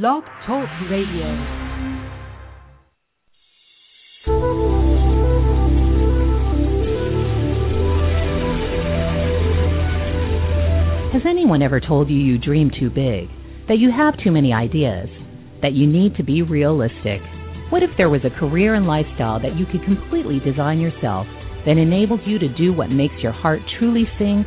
Blog Talk Radio. Has anyone ever told you you dream too big? That you have too many ideas? That you need to be realistic? What if there was a career and lifestyle that you could completely design yourself that enables you to do what makes your heart truly sing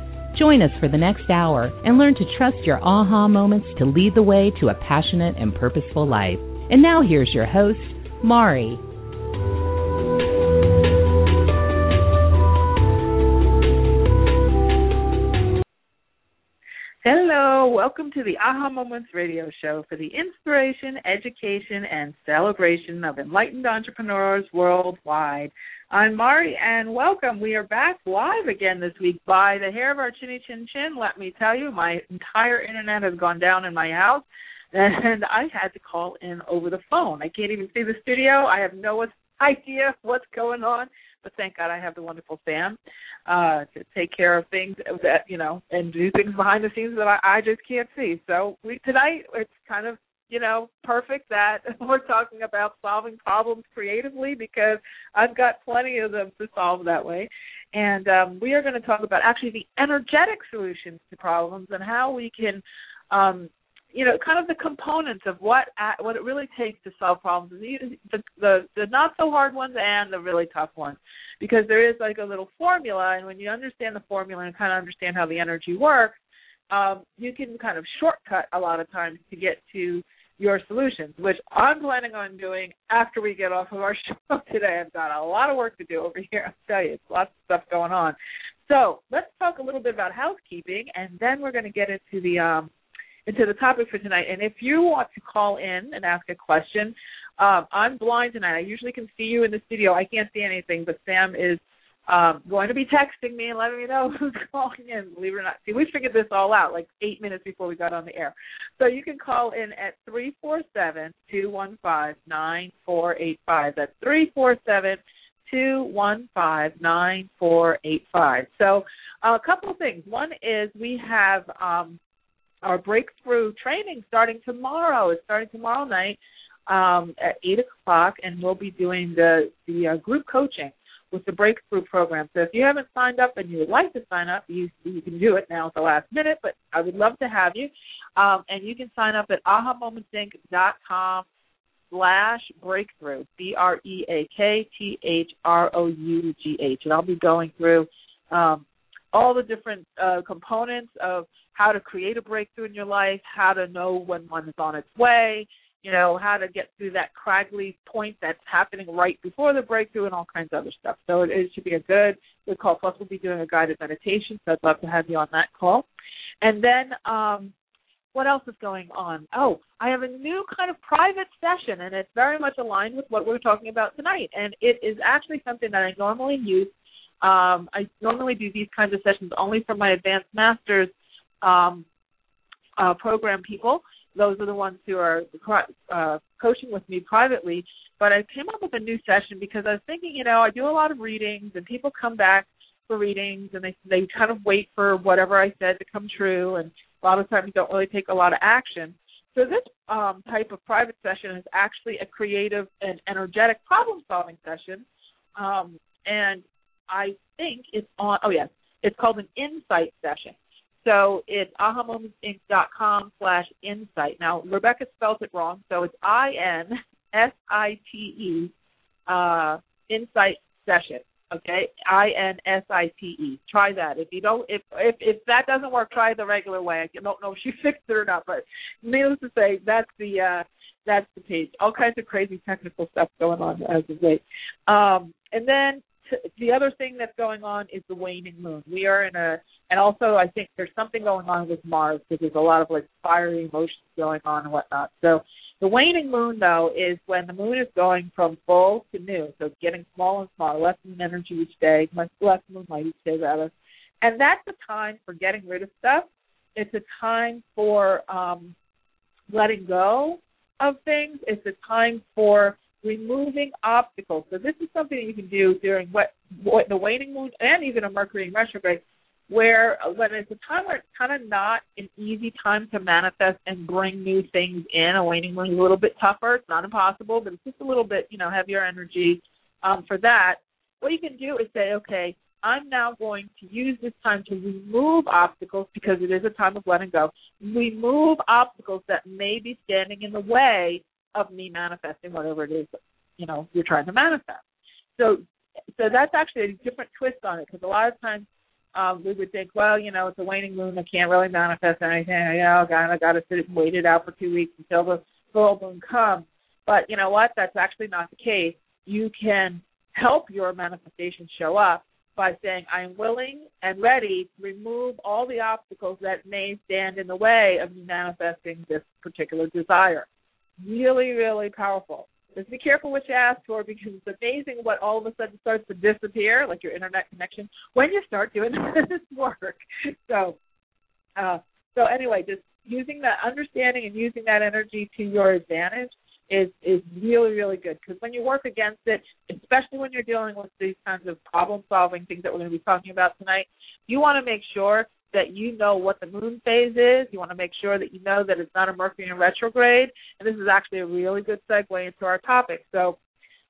Join us for the next hour and learn to trust your aha moments to lead the way to a passionate and purposeful life. And now here's your host, Mari. Hello, welcome to the Aha Moments radio show for the inspiration, education, and celebration of enlightened entrepreneurs worldwide. I'm Mari, and welcome. We are back live again this week by the hair of our chinny chin chin. Let me tell you, my entire internet has gone down in my house, and I had to call in over the phone. I can't even see the studio. I have no idea what's going on but thank God I have the wonderful Sam uh, to take care of things that you know and do things behind the scenes that I, I just can't see. So we tonight it's kind of you know perfect that we're talking about solving problems creatively because I've got plenty of them to solve that way. And um, we are going to talk about actually the energetic solutions to problems and how we can um, you know, kind of the components of what what it really takes to solve problems, the the, the not so hard ones and the really tough ones, because there is like a little formula, and when you understand the formula and kind of understand how the energy works, um, you can kind of shortcut a lot of times to get to your solutions, which I'm planning on doing after we get off of our show today. I've got a lot of work to do over here. I'll tell you, it's lots of stuff going on. So let's talk a little bit about housekeeping, and then we're going to get into the um, into the topic for tonight. And if you want to call in and ask a question, um, I'm blind tonight. I usually can see you in the studio. I can't see anything, but Sam is um, going to be texting me and letting me know who's calling in. Believe it or not, see, we figured this all out like eight minutes before we got on the air. So you can call in at three four seven two one five nine four eight five. That's three four seven two one five nine four eight five. So uh, a couple of things. One is we have um, our breakthrough training starting tomorrow. It's starting tomorrow night um, at eight o'clock, and we'll be doing the the uh, group coaching with the breakthrough program. So if you haven't signed up and you would like to sign up, you you can do it now at the last minute. But I would love to have you, um, and you can sign up at ahamomentsinc.com slash breakthrough b r e a k t h r o u g h, and I'll be going through um, all the different uh, components of how to create a breakthrough in your life, how to know when one is on its way, you know, how to get through that craggly point that's happening right before the breakthrough and all kinds of other stuff. So it, it should be a good good call. Plus we'll be doing a guided meditation, so I'd love to have you on that call. And then um what else is going on? Oh, I have a new kind of private session and it's very much aligned with what we're talking about tonight. And it is actually something that I normally use um, I normally do these kinds of sessions only for my advanced masters um, uh, program people. Those are the ones who are uh, coaching with me privately. But I came up with a new session because I was thinking, you know, I do a lot of readings, and people come back for readings, and they they kind of wait for whatever I said to come true, and a lot of times don't really take a lot of action. So this um, type of private session is actually a creative and energetic problem-solving session, um, and I think it's on. Oh yes, it's called an insight session. So it's ahamomentsinc.com slash insight. Now, Rebecca spelled it wrong, so it's I N S I T E uh, insight session. Okay, I N S I T E. Try that. If you don't, if if if that doesn't work, try the regular way. I don't know if she fixed it or not, but needless to say, that's the uh, that's the page. All kinds of crazy technical stuff going on as of late. Um, and then the other thing that's going on is the waning moon. We are in a, and also I think there's something going on with Mars because there's a lot of like fiery emotions going on and whatnot. So The waning moon, though, is when the moon is going from full to new, so it's getting smaller and smaller, less moon energy each day, less moonlight each day, rather. And that's a time for getting rid of stuff. It's a time for um, letting go of things. It's a time for removing obstacles. So this is something you can do during what, what the waning moon and even a Mercury in retrograde, where when it's a time where it's kind of not an easy time to manifest and bring new things in. A waning moon is a little bit tougher. It's not impossible, but it's just a little bit you know heavier energy um, for that. What you can do is say, okay, I'm now going to use this time to remove obstacles because it is a time of letting go. Remove obstacles that may be standing in the way of me manifesting whatever it is you know you're trying to manifest. So so that's actually a different twist on it because a lot of times um, we would think, well, you know, it's a waning moon, I can't really manifest anything. You know, God, I got to sit and wait it out for two weeks until the full moon comes. But you know what? That's actually not the case. You can help your manifestation show up by saying, I am willing and ready to remove all the obstacles that may stand in the way of manifesting this particular desire really, really powerful. Just be careful what you ask for because it's amazing what all of a sudden starts to disappear, like your internet connection, when you start doing this work. So, uh, so anyway, just using that understanding and using that energy to your advantage is is really really good because when you work against it, especially when you're dealing with these kinds of problem solving things that we're going to be talking about tonight, you want to make sure that you know what the moon phase is. You want to make sure that you know that it's not a Mercury in retrograde. And this is actually a really good segue into our topic. So,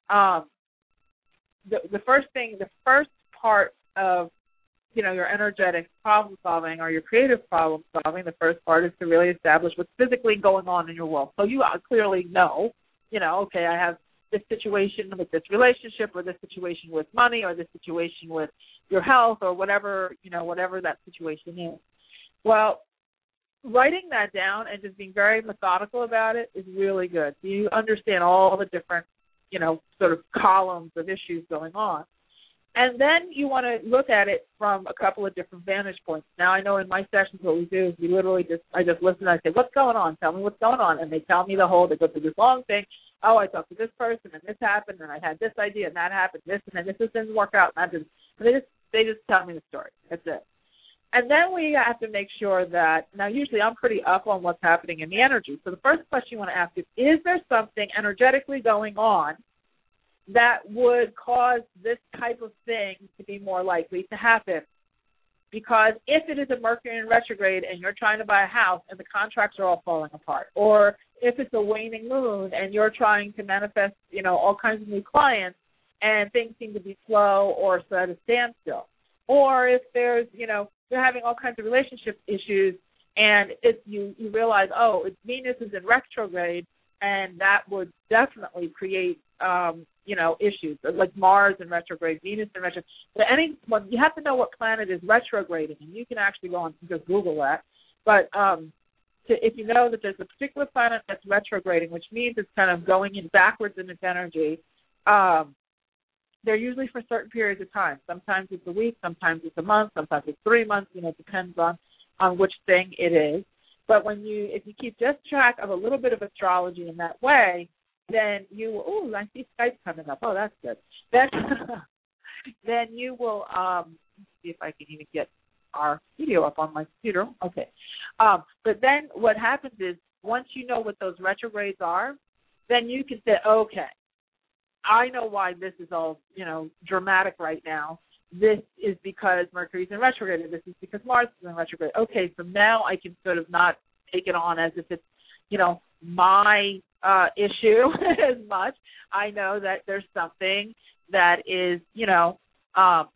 um, the the first thing, the first part of you know your energetic problem solving or your creative problem solving, the first part is to really establish what's physically going on in your world. So you clearly know, you know, okay, I have this situation with this relationship or this situation with money or this situation with your health or whatever you know whatever that situation is well writing that down and just being very methodical about it is really good you understand all the different you know sort of columns of issues going on and then you want to look at it from a couple of different vantage points. Now I know in my sessions what we do is we literally just I just listen and I say, What's going on? Tell me what's going on and they tell me the whole they go through this long thing. Oh, I talked to this person and this happened and I had this idea and that happened, this and then this didn't work out and that didn't and they just they just tell me the story. That's it. And then we have to make sure that now usually I'm pretty up on what's happening in the energy. So the first question you want to ask is is there something energetically going on that would cause this type of thing to be more likely to happen. Because if it is a Mercury in retrograde and you're trying to buy a house and the contracts are all falling apart, or if it's a waning moon and you're trying to manifest, you know, all kinds of new clients and things seem to be slow or at a standstill, or if there's, you know, you're having all kinds of relationship issues and if you you realize, oh, Venus is in retrograde, and that would definitely create um, you know issues like Mars in retrograde, Venus in retrograde. But any well, you have to know what planet is retrograding, and you can actually go on just Google that. But um, to, if you know that there's a particular planet that's retrograding, which means it's kind of going in backwards in its energy, um, they're usually for certain periods of time. Sometimes it's a week, sometimes it's a month, sometimes it's three months. You know, it depends on on which thing it is. But when you, if you keep just track of a little bit of astrology in that way, then you oh I see Skype coming up. Oh, that's good. Then then you will um see if I can even get our video up on my computer. Okay. Um, but then what happens is once you know what those retrogrades are, then you can say, okay, I know why this is all you know dramatic right now. This is because Mercury's in retrograde, and this is because Mars is in retrograde. Okay, so now I can sort of not take it on as if it's you know my uh, issue as much. I know that there's something that is, you know, um,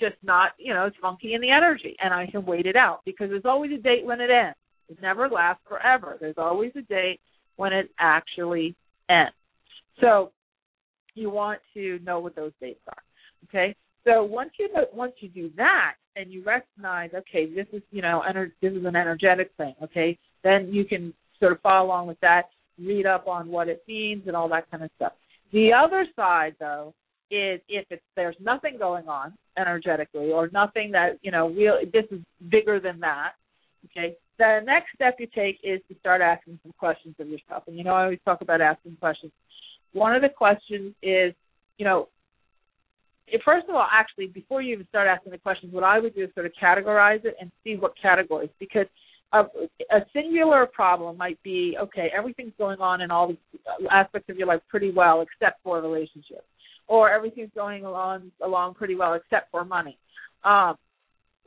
just not, you know, it's funky in the energy, and I can wait it out because there's always a date when it ends. It never lasts forever. There's always a date when it actually ends. So you want to know what those dates are. Okay. So once you once you do that and you recognize, okay, this is you know, ener- this is an energetic thing. Okay, then you can sort of follow along with that read up on what it means and all that kind of stuff. The other side, though, is if it's there's nothing going on energetically or nothing that you know real this is bigger than that. Okay, the next step you take is to start asking some questions of yourself. And you know, I always talk about asking questions. One of the questions is, you know, first of all, actually, before you even start asking the questions, what I would do is sort of categorize it and see what categories, because a, a singular problem might be okay, everything's going on in all aspects of your life pretty well, except for relationships, or everything's going along along pretty well except for money. Um,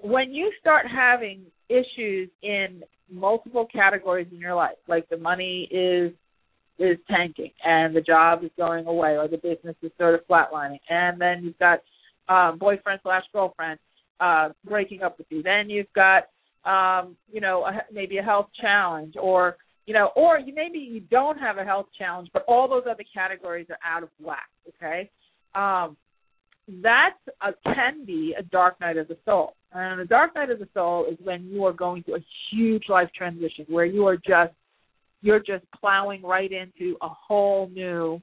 when you start having issues in multiple categories in your life, like the money is is tanking and the job is going away or the business is sort of flatlining, and then you've got um, boyfriend slash girlfriend uh, breaking up with you. Then you've got um, you know a, maybe a health challenge or you know or you maybe you don't have a health challenge, but all those other categories are out of whack. Okay. Um, that can be a dark night of the soul. And a dark night of the soul is when you are going through a huge life transition where you are just you're just plowing right into a whole new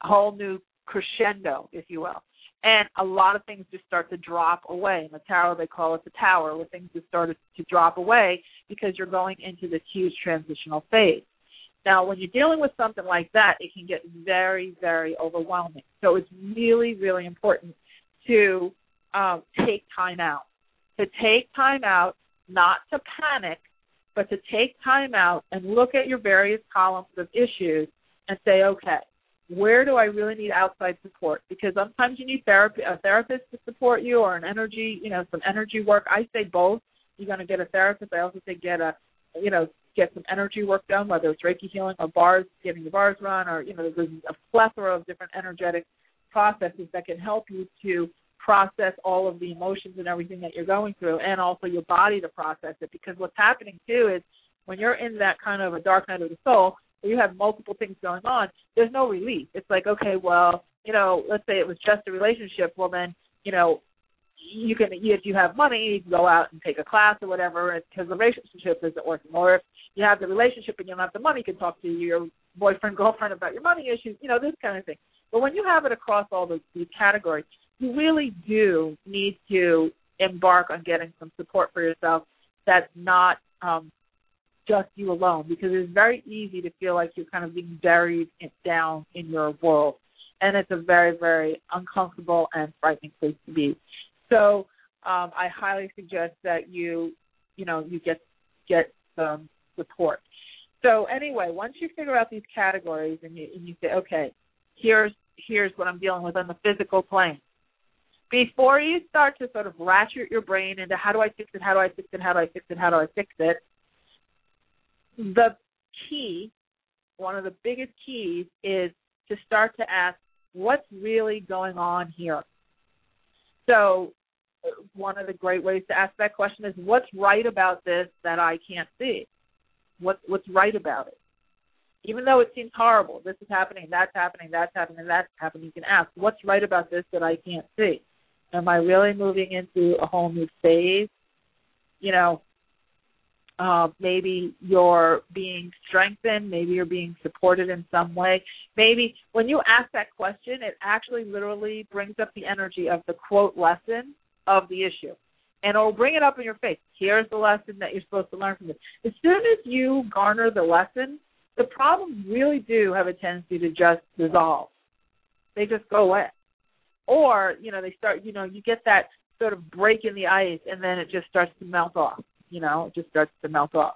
whole new crescendo, if you will. And a lot of things just start to drop away. In the tarot they call it the tower, where things just started to drop away because you're going into this huge transitional phase. Now, when you're dealing with something like that, it can get very, very overwhelming. So it's really, really important to um, take time out. To take time out, not to panic, but to take time out and look at your various columns of issues and say, okay, where do I really need outside support? Because sometimes you need therapy, a therapist to support you, or an energy, you know, some energy work. I say both. You're going to get a therapist. I also say get a, you know, get some energy work done, whether it's Reiki healing or bars, getting the bars run, or you know, there's a plethora of different energetic processes that can help you to process all of the emotions and everything that you're going through, and also your body to process it. Because what's happening too is when you're in that kind of a dark night of the soul, where you have multiple things going on, there's no relief. It's like, okay, well, you know, let's say it was just a relationship. Well, then, you know, you can if you have money you can go out and take a class or whatever because the relationship isn't working or if you have the relationship and you don't have the money you can talk to your boyfriend girlfriend about your money issues you know this kind of thing but when you have it across all those, these categories you really do need to embark on getting some support for yourself that's not um just you alone because it's very easy to feel like you're kind of being buried down in your world and it's a very very uncomfortable and frightening place to be so um, I highly suggest that you, you know, you get get some support. So anyway, once you figure out these categories and you, and you say, okay, here's here's what I'm dealing with on the physical plane. Before you start to sort of ratchet your brain into how do I fix it, how do I fix it, how do I fix it, how do I fix it, the key, one of the biggest keys is to start to ask, what's really going on here? So, uh, one of the great ways to ask that question is, what's right about this that I can't see? What what's right about it? Even though it seems horrible, this is happening, that's happening, that's happening, that's happening. You can ask, what's right about this that I can't see? Am I really moving into a whole new phase? You know, uh, maybe you're being strengthened, maybe you're being supported in some way. Maybe when you ask that question, it actually literally brings up the energy of the quote lesson of the issue. And it'll bring it up in your face. Here's the lesson that you're supposed to learn from this. As soon as you garner the lesson, the problems really do have a tendency to just dissolve. They just go away. Or, you know, they start, you know, you get that sort of break in the ice and then it just starts to melt off you know, it just starts to melt off.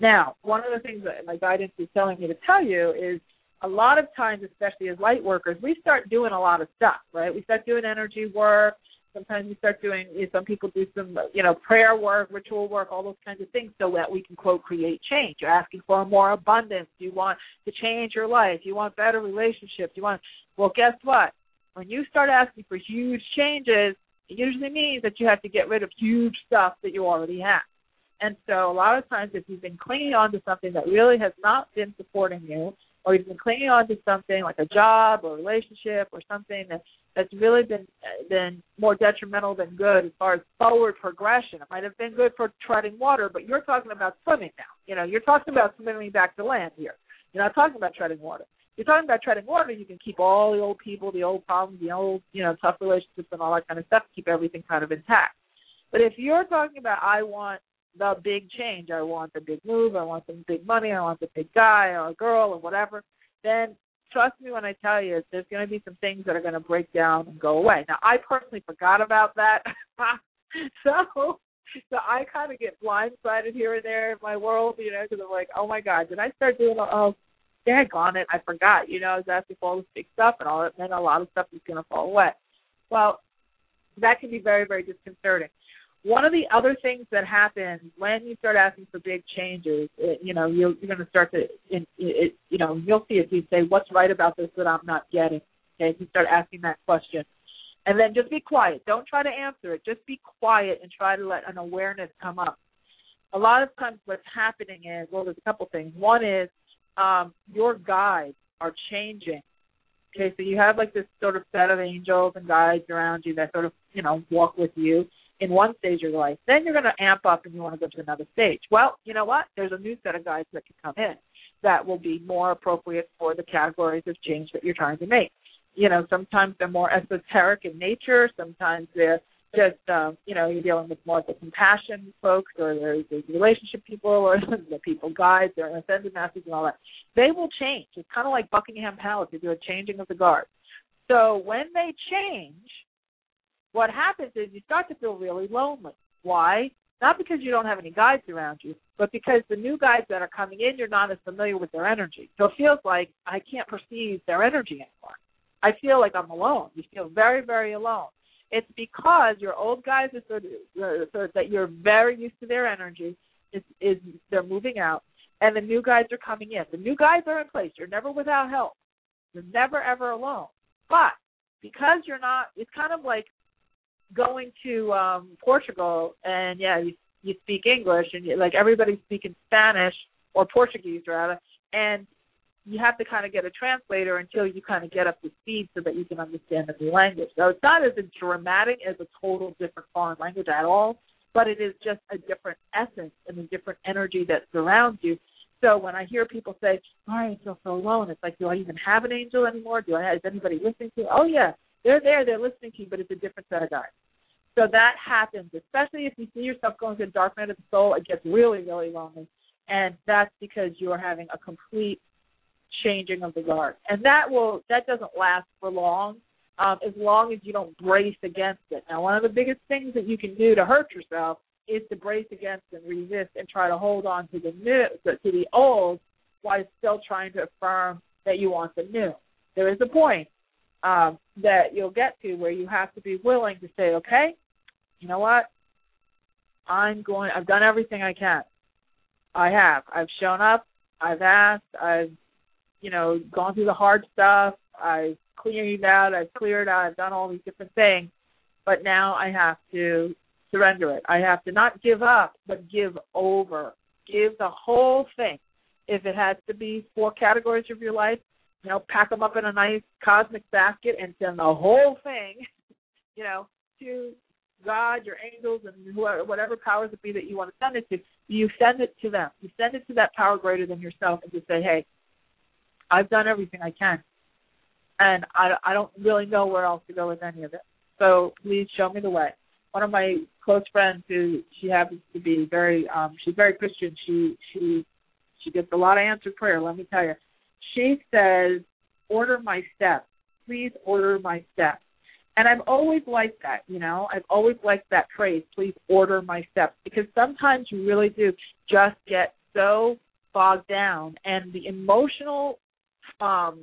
Now, one of the things that my guidance is telling me to tell you is a lot of times, especially as light workers, we start doing a lot of stuff, right? We start doing energy work. Sometimes we start doing, you know, some people do some, you know, prayer work, ritual work, all those kinds of things so that we can, quote, create change. You're asking for more abundance. You want to change your life. You want better relationships. You want, well, guess what? When you start asking for huge changes, it usually means that you have to get rid of huge stuff that you already have. And so a lot of times if you've been clinging on to something that really has not been supporting you, or you've been clinging on to something like a job or a relationship or something that that's really been been more detrimental than good as far as forward progression. It might have been good for treading water, but you're talking about swimming now. You know, you're talking about swimming back to land here. You're not talking about treading water. You're talking about treading water, you can keep all the old people, the old problems, the old, you know, tough relationships and all that kind of stuff, keep everything kind of intact. But if you're talking about I want the big change. I want the big move. I want the big money. I want the big guy or girl or whatever. Then trust me when I tell you, there's going to be some things that are going to break down and go away. Now, I personally forgot about that, so so I kind of get blindsided here and there in my world, you know, because I'm like, oh my god, did I start doing? Oh, daggone it, I forgot. You know, I was asking for all this big stuff and all that, and then a lot of stuff is going to fall away. Well, that can be very, very disconcerting. One of the other things that happens when you start asking for big changes, it, you know, you're, you're going to start to, it, it, you know, you'll see if you say, "What's right about this that I'm not getting?" Okay, you start asking that question, and then just be quiet. Don't try to answer it. Just be quiet and try to let an awareness come up. A lot of times, what's happening is, well, there's a couple things. One is um, your guides are changing. Okay, so you have like this sort of set of angels and guides around you that sort of, you know, walk with you in one stage of your life. Then you're going to amp up and you want to go to another stage. Well, you know what? There's a new set of guides that can come in that will be more appropriate for the categories of change that you're trying to make. You know, sometimes they're more esoteric in nature. Sometimes they're just um, you know you're dealing with more of the compassion folks or there's the relationship people or the people guides or ascended masters and all that. They will change. It's kind of like Buckingham Palace. You do a changing of the guard. So when they change, what happens is you start to feel really lonely. Why? Not because you don't have any guides around you, but because the new guides that are coming in, you're not as familiar with their energy. So it feels like I can't perceive their energy anymore. I feel like I'm alone. You feel very, very alone. It's because your old guys are sort of, uh, sort of that you're very used to their energy. Is is they're moving out, and the new guys are coming in. The new guys are in place. You're never without help. You're never ever alone. But because you're not, it's kind of like going to um Portugal, and yeah, you you speak English, and you, like everybody's speaking Spanish or Portuguese rather, and you have to kind of get a translator until you kind of get up to speed so that you can understand the new language. So it's not as dramatic as a total different foreign language at all, but it is just a different essence and a different energy that surrounds you. So when I hear people say, "Oh, I feel so alone," it's like, do I even have an angel anymore? Do I is anybody listening to? You? Oh yeah, they're there, they're listening to you, but it's a different set of guys. So that happens, especially if you see yourself going to the dark night of the soul. It gets really, really lonely, and that's because you are having a complete changing of the guard, and that will that doesn't last for long. Um, as long as you don't brace against it. Now, one of the biggest things that you can do to hurt yourself is to brace against and resist and try to hold on to the new to the old while still trying to affirm that you want the new. There is a point um, that you'll get to where you have to be willing to say, okay, you know what? I'm going. I've done everything I can. I have. I've shown up. I've asked. I've you know, gone through the hard stuff. I've cleared out. I've cleared out. I've done all these different things. But now I have to surrender it. I have to not give up, but give over. Give the whole thing. If it has to be four categories of your life, you know, pack them up in a nice cosmic basket and send the whole thing, you know, to God, your angels, and whoever, whatever powers it be that you want to send it to. You send it to them. You send it to that power greater than yourself, and just say, "Hey, I've done everything I can, and I I don't really know where else to go with any of it. So please show me the way. One of my close friends, who she happens to be very, um, she's very Christian. She she she gets a lot of answered prayer. Let me tell you. She says, "Order my steps. Please order my steps." And I've always liked that, you know. I've always liked that phrase, please order my steps, because sometimes you really do just get so bogged down and the emotional um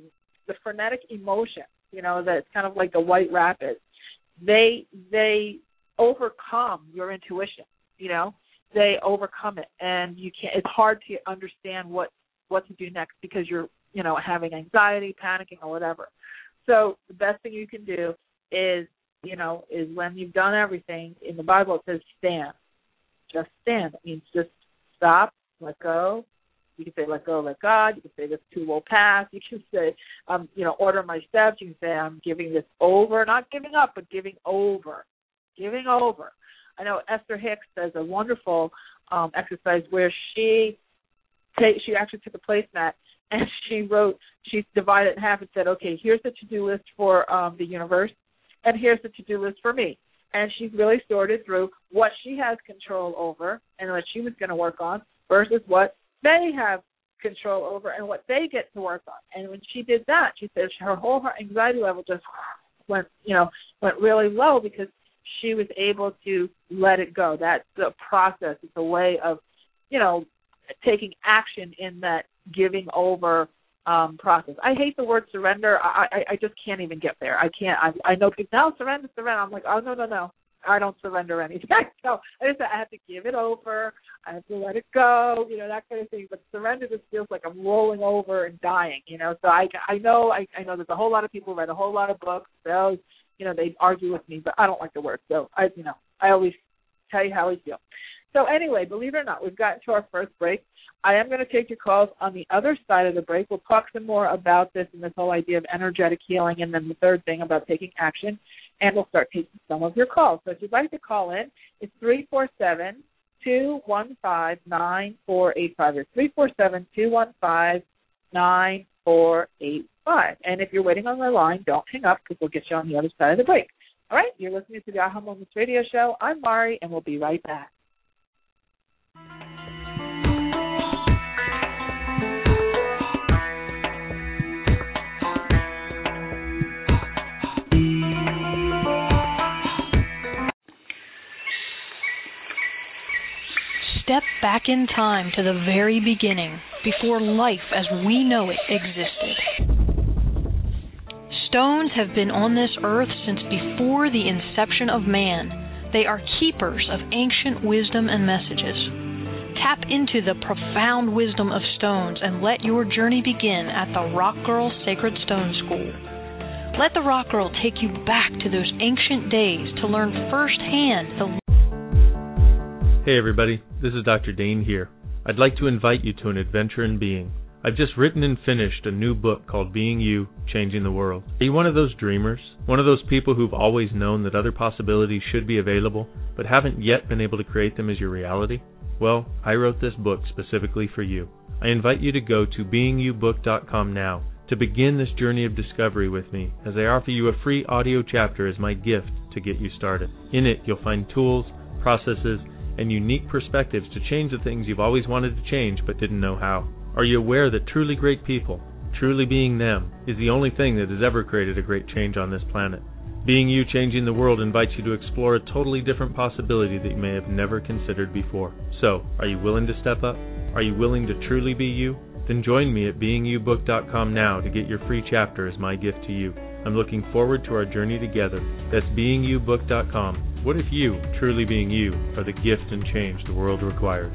the frenetic emotion, you know, that's kind of like the white rapids, they they overcome your intuition, you know. They overcome it and you can't it's hard to understand what what to do next because you're, you know, having anxiety, panicking or whatever. So the best thing you can do is, you know, is when you've done everything in the Bible it says stand. Just stand. It means just stop, let go, you can say let go, let God. You can say this too will pass. You can say, um, you know, order my steps. You can say I'm giving this over, not giving up, but giving over, giving over. I know Esther Hicks does a wonderful um, exercise where she take, she actually took a placemat and she wrote she divided it in half and said, okay, here's the to do list for um, the universe, and here's the to do list for me. and she's really sorted through what she has control over and what she was going to work on versus what they have control over and what they get to work on. And when she did that, she says her whole her anxiety level just went, you know, went really low because she was able to let it go. That's the process. It's a way of, you know, taking action in that giving over um process. I hate the word surrender. I I, I just can't even get there. I can't. I I know people now surrender, surrender. I'm like, oh no no no. I don't surrender anything. So I just I have to give it over. I have to let it go. You know that kind of thing. But surrender just feels like I'm rolling over and dying. You know. So I I know I I know there's a whole lot of people read a whole lot of books. Those you know they argue with me, but I don't like the word. So I you know I always tell you how I feel. So anyway, believe it or not, we've gotten to our first break. I am going to take your calls on the other side of the break. We'll talk some more about this and this whole idea of energetic healing, and then the third thing about taking action, and we'll start taking some of your calls. So if you'd like to call in, it's three four seven two one five nine four eight five. It's three four seven two one five nine four eight five. And if you're waiting on the line, don't hang up because we'll get you on the other side of the break. All right, you're listening to the Aha Moments Radio Show. I'm Mari, and we'll be right back. Step back in time to the very beginning, before life as we know it existed. Stones have been on this earth since before the inception of man. They are keepers of ancient wisdom and messages. Tap into the profound wisdom of stones and let your journey begin at the Rock Girl Sacred Stone School. Let the Rock Girl take you back to those ancient days to learn firsthand the Hey everybody, this is Dr. Dain here. I'd like to invite you to an adventure in being. I've just written and finished a new book called Being You, Changing the World. Are you one of those dreamers? One of those people who've always known that other possibilities should be available, but haven't yet been able to create them as your reality? Well, I wrote this book specifically for you. I invite you to go to beingyoubook.com now to begin this journey of discovery with me as I offer you a free audio chapter as my gift to get you started. In it, you'll find tools, processes, and unique perspectives to change the things you've always wanted to change but didn't know how. Are you aware that truly great people, truly being them, is the only thing that has ever created a great change on this planet? Being You Changing the World invites you to explore a totally different possibility that you may have never considered before. So, are you willing to step up? Are you willing to truly be you? Then join me at beingyoubook.com now to get your free chapter as my gift to you. I'm looking forward to our journey together. That's beingyoubook.com. What if you, truly being you, are the gift and change the world requires?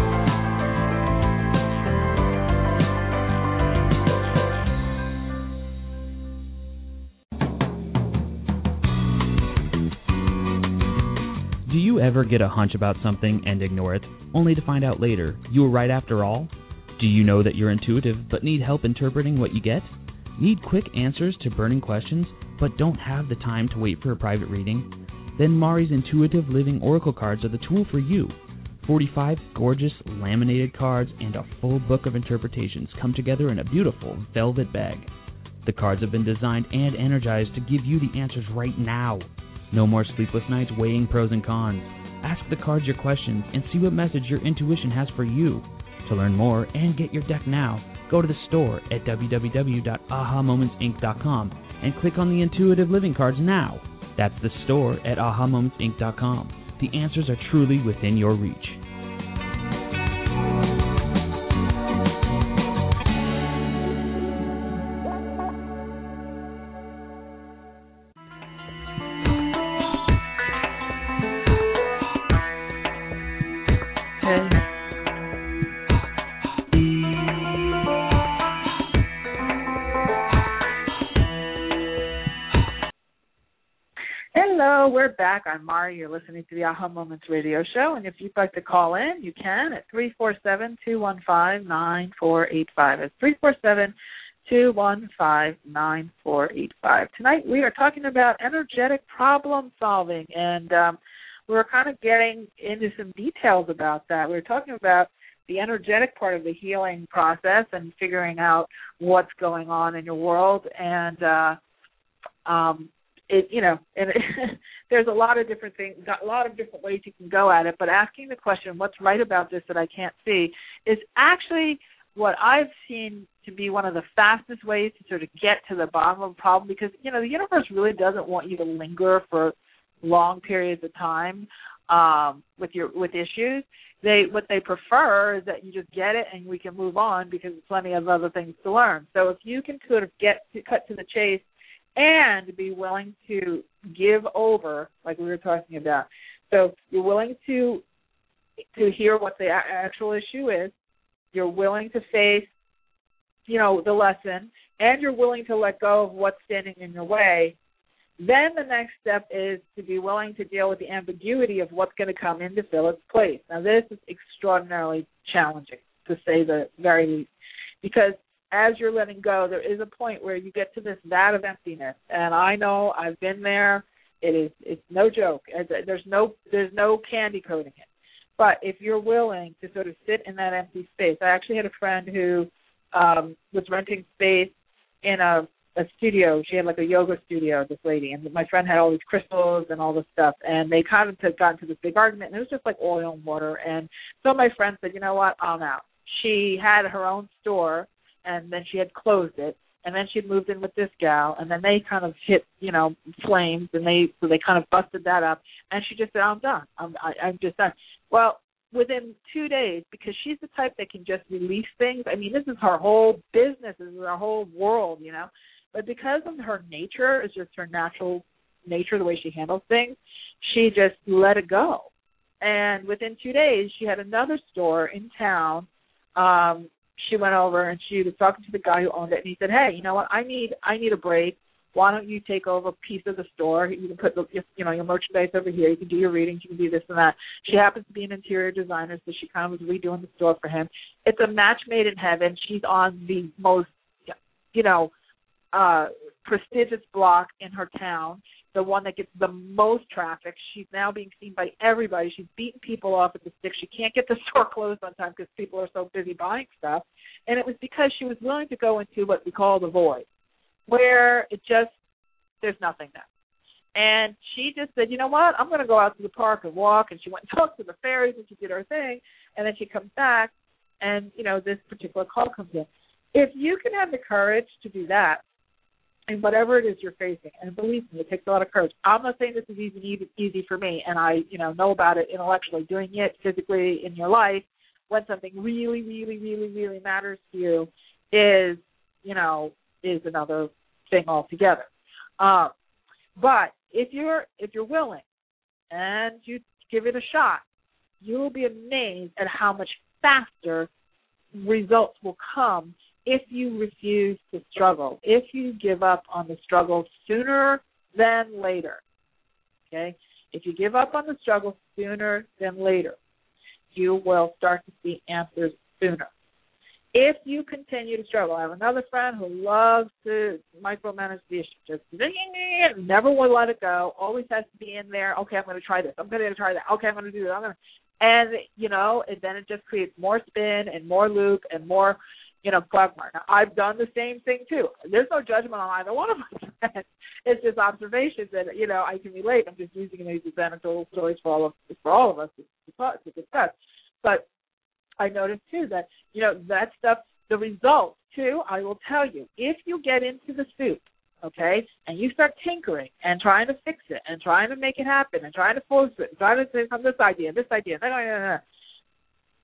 Ever get a hunch about something and ignore it, only to find out later you were right after all? Do you know that you're intuitive but need help interpreting what you get? Need quick answers to burning questions but don't have the time to wait for a private reading? Then Mari's Intuitive Living Oracle cards are the tool for you. 45 gorgeous laminated cards and a full book of interpretations come together in a beautiful velvet bag. The cards have been designed and energized to give you the answers right now. No more sleepless nights weighing pros and cons. Ask the cards your questions and see what message your intuition has for you. To learn more and get your deck now, Go to the store at www.ahamomentsinc.com and click on the intuitive living cards now. That's the store at ahamomentsinc.com. The answers are truly within your reach. Back. I'm Mari. You're listening to the Aha Moments radio show. And if you'd like to call in, you can at 347 215 9485. It's 347 215 9485. Tonight we are talking about energetic problem solving. And um, we are kind of getting into some details about that. We were talking about the energetic part of the healing process and figuring out what's going on in your world. And, uh, um, it you know and there's a lot of different things a lot of different ways you can go at it but asking the question what's right about this that i can't see is actually what i've seen to be one of the fastest ways to sort of get to the bottom of a problem because you know the universe really doesn't want you to linger for long periods of time um with your with issues. They what they prefer is that you just get it and we can move on because there's plenty of other things to learn. So if you can sort of get to cut to the chase and be willing to give over, like we were talking about. So you're willing to to hear what the actual issue is. You're willing to face, you know, the lesson, and you're willing to let go of what's standing in your way. Then the next step is to be willing to deal with the ambiguity of what's going to come in to fill its place. Now, this is extraordinarily challenging, to say the very least, because as you're letting go, there is a point where you get to this vat of emptiness, and I know I've been there. It is it's no joke. There's no there's no candy coating it. But if you're willing to sort of sit in that empty space, I actually had a friend who um was renting space in a a studio. She had like a yoga studio, this lady, and my friend had all these crystals and all this stuff, and they kind of had gotten into this big argument, and it was just like oil and water. And so my friend said, you know what, I'm out. She had her own store and then she had closed it and then she moved in with this gal and then they kind of hit you know flames and they so they kind of busted that up and she just said i'm done. I'm I, i'm just done. Well within two days because she's the type that can just release things i mean this is her whole business this is her whole world you know? But because of her nature it's just her natural nature the way she handles things she just let it go. And within two days she had another store in town um she went over and she was talking to the guy who owned it and he said, Hey, you know what, I need I need a break. Why don't you take over a piece of the store? You can put the you know, your merchandise over here, you can do your readings, you can do this and that. She happens to be an interior designer, so she kind of was redoing the store for him. It's a match made in heaven. She's on the most you know, uh prestigious block in her town the one that gets the most traffic. She's now being seen by everybody. She's beating people off at the stick. She can't get the store closed on time because people are so busy buying stuff. And it was because she was willing to go into what we call the void, where it just there's nothing there. And she just said, you know what? I'm going to go out to the park and walk. And she went and talked to the fairies and she did her thing. And then she comes back, and you know this particular call comes in. If you can have the courage to do that, and whatever it is you're facing. And believe me, it takes a lot of courage. I'm not saying this is easy easy for me, and I you know know about it intellectually. Doing it physically in your life when something really, really, really, really matters to you is you know is another thing altogether. Um, but if you're if you're willing and you give it a shot, you will be amazed at how much faster results will come if you refuse to struggle, if you give up on the struggle sooner than later. Okay? If you give up on the struggle sooner than later, you will start to see answers sooner. If you continue to struggle, I have another friend who loves to micromanage the issue. Just never will let it go. Always has to be in there. Okay, I'm going to try this. I'm going to try that. Okay, I'm going to do that. I'm going to, and you know, and then it just creates more spin and more loop and more you know, quagmire. Now, I've done the same thing too. There's no judgment on either one of us. it's just observations that you know I can relate. I'm just using these as anecdotal stories for all of for all of us to, to, to discuss. But I noticed too that you know that stuff the result, too, I will tell you, if you get into the soup, okay, and you start tinkering and trying to fix it and trying to make it happen and trying to force it and trying to from this idea, this idea, blah, blah, blah,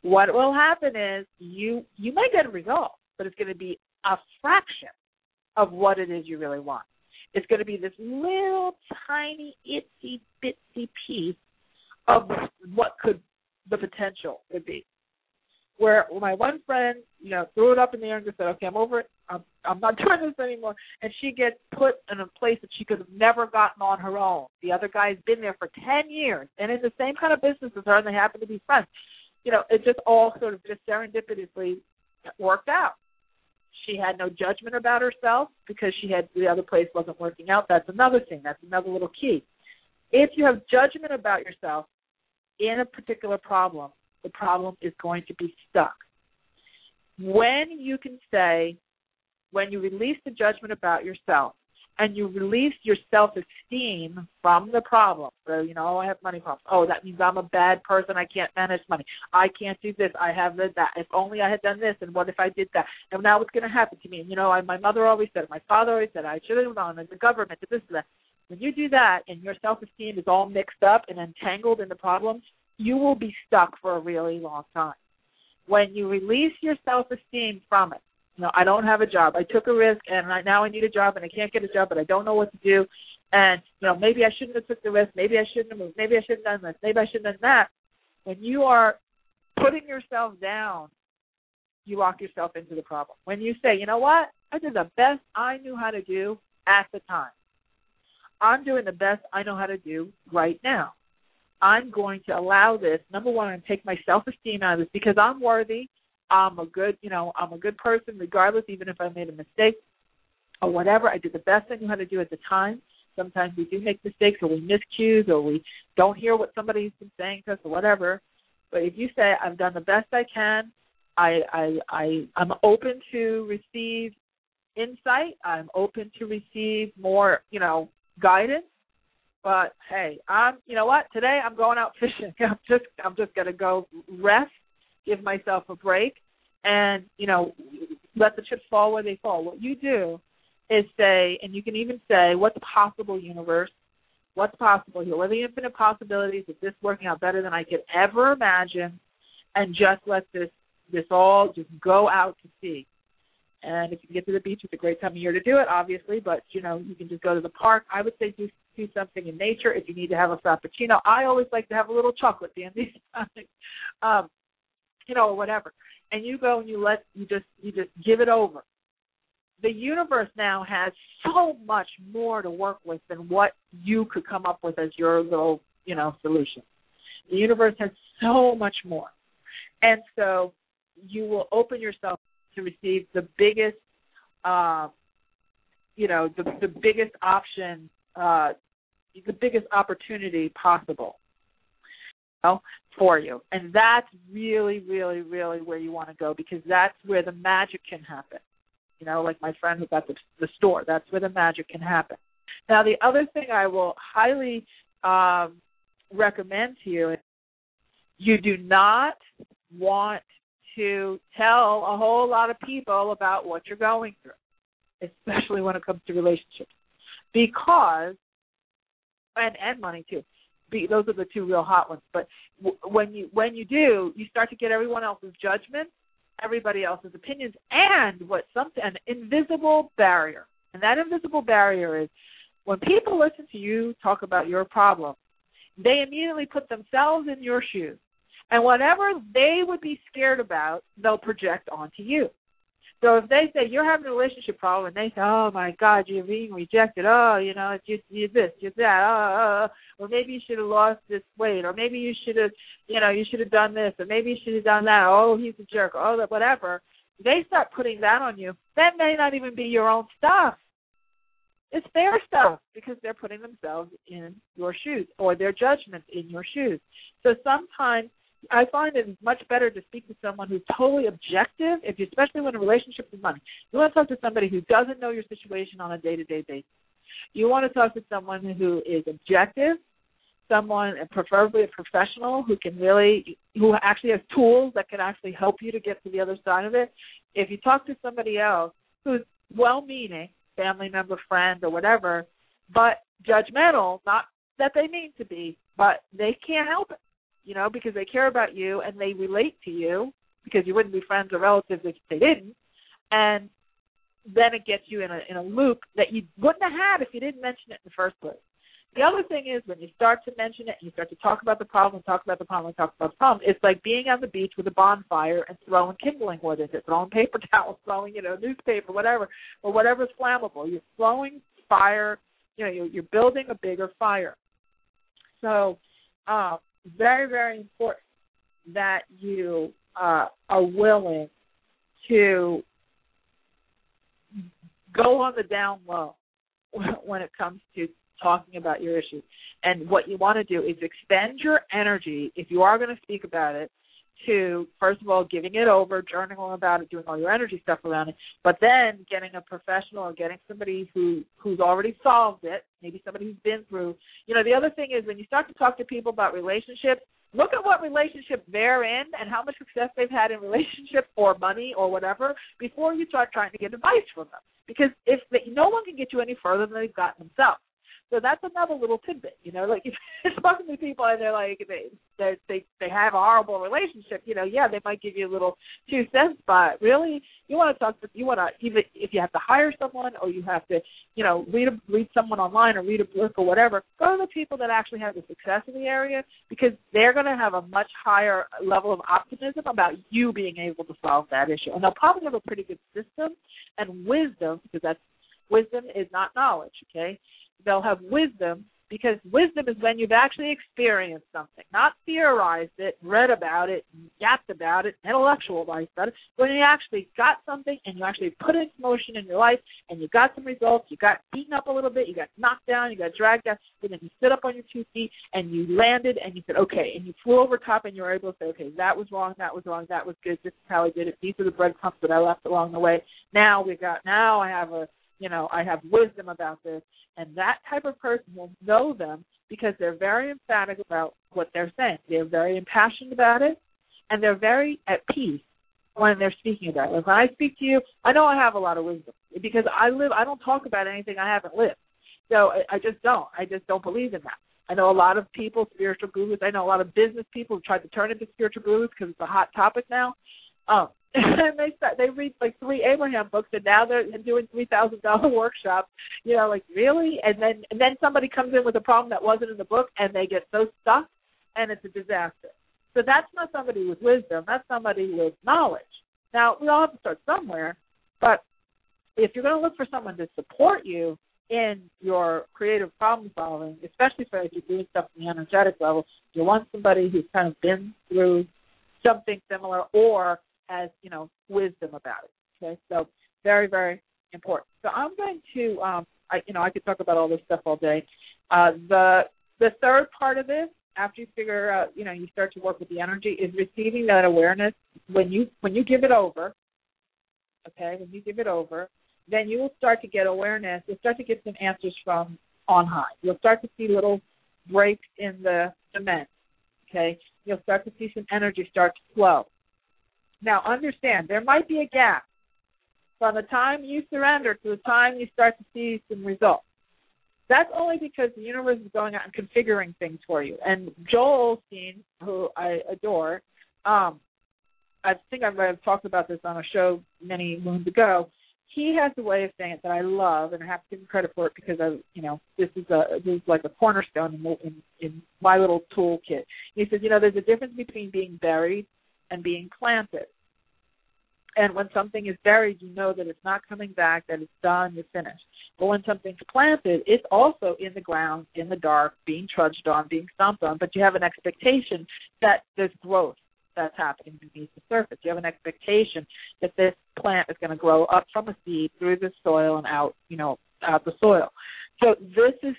what will happen is you you may get a result, but it's going to be a fraction of what it is you really want. It's going to be this little tiny itsy bitsy piece of what could the potential would be. Where my one friend, you know, threw it up in the air and just said, "Okay, I'm over it. I'm I'm not doing this anymore," and she gets put in a place that she could have never gotten on her own. The other guy's been there for ten years and in the same kind of business as her, and they happen to be friends. You know, it just all sort of just serendipitously worked out. She had no judgment about herself because she had the other place wasn't working out. That's another thing. That's another little key. If you have judgment about yourself in a particular problem, the problem is going to be stuck. When you can say, when you release the judgment about yourself and you release your self esteem from the problem. So, you know, oh, I have money problems. Oh, that means I'm a bad person. I can't manage money. I can't do this. I have that. If only I had done this, and what if I did that? And now what's going to happen to me? And, you know, I, my mother always said, my father always said, I should have known, and the government, and this and that. When you do that and your self esteem is all mixed up and entangled in the problems, you will be stuck for a really long time. When you release your self esteem from it, know, I don't have a job. I took a risk and I, now I need a job and I can't get a job, but I don't know what to do. And you know, maybe I shouldn't have took the risk. Maybe I shouldn't have moved. Maybe I shouldn't have done this. Maybe I shouldn't have done that. When you are putting yourself down, you lock yourself into the problem. When you say, you know what, I did the best I knew how to do at the time. I'm doing the best I know how to do right now. I'm going to allow this. Number one, I'm take my self esteem out of this because I'm worthy. I'm a good, you know, I'm a good person regardless, even if I made a mistake or whatever. I did the best I knew how to do at the time. Sometimes we do make mistakes or we miss cues or we don't hear what somebody's been saying to us or whatever. But if you say I've done the best I can, I I I I'm open to receive insight. I'm open to receive more, you know, guidance. But hey, I'm you know what? Today I'm going out fishing. I'm just I'm just gonna go rest give myself a break, and you know, let the chips fall where they fall. What you do is say, and you can even say, what's possible, universe? What's possible here? What are the infinite possibilities of this working out better than I could ever imagine? And just let this this all just go out to sea. And if you can get to the beach, it's a great time of year to do it, obviously. But you know, you can just go to the park. I would say do do something in nature. If you need to have a frappuccino, I always like to have a little chocolate in these times. Um, you know, or whatever. And you go and you let you just you just give it over. The universe now has so much more to work with than what you could come up with as your little, you know, solution. The universe has so much more. And so you will open yourself to receive the biggest uh, you know, the the biggest option uh the biggest opportunity possible know, for you. And that's really, really, really where you want to go because that's where the magic can happen. You know, like my friend who got the, the store, that's where the magic can happen. Now, the other thing I will highly um, recommend to you is you do not want to tell a whole lot of people about what you're going through, especially when it comes to relationships, because and and money too be, those are the two real hot ones. But w- when you when you do, you start to get everyone else's judgment, everybody else's opinions, and what something an invisible barrier. And that invisible barrier is when people listen to you talk about your problem, they immediately put themselves in your shoes. And whatever they would be scared about, they'll project onto you. So if they say you're having a relationship problem, and they say, "Oh my God, you're being rejected," oh, you know, you you this, you that, oh, oh, oh, oh, or maybe you should have lost this weight, or maybe you should have, you know, you should have done this, or maybe you should have done that. Oh, he's a jerk. Oh, that whatever. They start putting that on you. That may not even be your own stuff. It's their stuff because they're putting themselves in your shoes or their judgment in your shoes. So sometimes I find it much better to speak to someone who's totally objective, if you, especially when a relationship is money. You want to talk to somebody who doesn't know your situation on a day to day basis. You want to talk to someone who is objective, someone, preferably a professional, who can really, who actually has tools that can actually help you to get to the other side of it. If you talk to somebody else who's well-meaning, family member, friend, or whatever, but judgmental, not that they mean to be, but they can't help it, you know, because they care about you and they relate to you because you wouldn't be friends or relatives if they didn't, and then it gets you in a in a loop that you wouldn't have had if you didn't mention it in the first place. The other thing is when you start to mention it and you start to talk about the problem, talk about the problem, talk about the problem, it's like being on the beach with a bonfire and throwing kindling wood into it, throwing paper towels, throwing, you know, newspaper, whatever, or whatever's flammable. You're throwing fire, you know, you're, you're building a bigger fire. So, uh, very, very important that you uh, are willing to go on the down low when it comes to talking about your issue. And what you want to do is expend your energy, if you are going to speak about it, to first of all giving it over, journaling about it, doing all your energy stuff around it, but then getting a professional or getting somebody who who's already solved it, maybe somebody who's been through. You know, the other thing is when you start to talk to people about relationships, look at what relationship they're in and how much success they've had in relationships or money or whatever before you start trying to get advice from them. Because if they, no one can get you any further than they've gotten themselves. So that's another little tidbit, you know. Like if you're talking to people and they're like they they they they have a horrible relationship, you know, yeah, they might give you a little two cents, but really, you want to talk to you want to even if you have to hire someone or you have to, you know, read a, read someone online or read a book or whatever. Go to the people that actually have the success in the area because they're going to have a much higher level of optimism about you being able to solve that issue, and they'll probably have a pretty good system and wisdom because that's wisdom is not knowledge. Okay they'll have wisdom because wisdom is when you've actually experienced something, not theorized it, read about it, yapped about it, intellectualized about it, when you actually got something and you actually put it into motion in your life and you got some results, you got beaten up a little bit, you got knocked down, you got dragged down, and then you stood up on your two feet and you landed and you said, okay, and you flew over top and you were able to say, okay, that was wrong, that was wrong, that was good, this is how I did it, these are the breadcrumbs that I left along the way. Now we got, now I have a you know, I have wisdom about this. And that type of person will know them because they're very emphatic about what they're saying. They're very impassioned about it, and they're very at peace when they're speaking about it. Like When I speak to you, I know I have a lot of wisdom because I live. I don't talk about anything I haven't lived. So I, I just don't. I just don't believe in that. I know a lot of people, spiritual gurus. I know a lot of business people who tried to turn into spiritual gurus because it's a hot topic now. Um, and they start they read like three Abraham books and now they're doing three thousand dollar workshops. You know, like really? And then and then somebody comes in with a problem that wasn't in the book and they get so stuck and it's a disaster. So that's not somebody with wisdom, that's somebody with knowledge. Now we all have to start somewhere, but if you're gonna look for someone to support you in your creative problem solving, especially for if you're doing stuff on the energetic level, you want somebody who's kind of been through something similar or has you know wisdom about it. Okay, so very very important. So I'm going to um, I you know I could talk about all this stuff all day. Uh, the the third part of this after you figure out you know you start to work with the energy is receiving that awareness when you when you give it over okay when you give it over then you will start to get awareness you'll start to get some answers from on high you'll start to see little breaks in the cement okay you'll start to see some energy start to flow now, understand, there might be a gap from the time you surrender to the time you start to see some results. That's only because the universe is going out and configuring things for you. And Joel Osteen, who I adore, um, I think I might have talked about this on a show many moons ago. He has a way of saying it that I love, and I have to give him credit for it because I, you know, this is a this is like a cornerstone in, in in my little toolkit. He says, you know, there's a difference between being buried and being planted. And when something is buried, you know that it's not coming back, that it's done, you're finished. But when something's planted, it's also in the ground, in the dark, being trudged on, being stomped on, but you have an expectation that there's growth that's happening beneath the surface. You have an expectation that this plant is going to grow up from a seed through the soil and out, you know, out the soil. So this is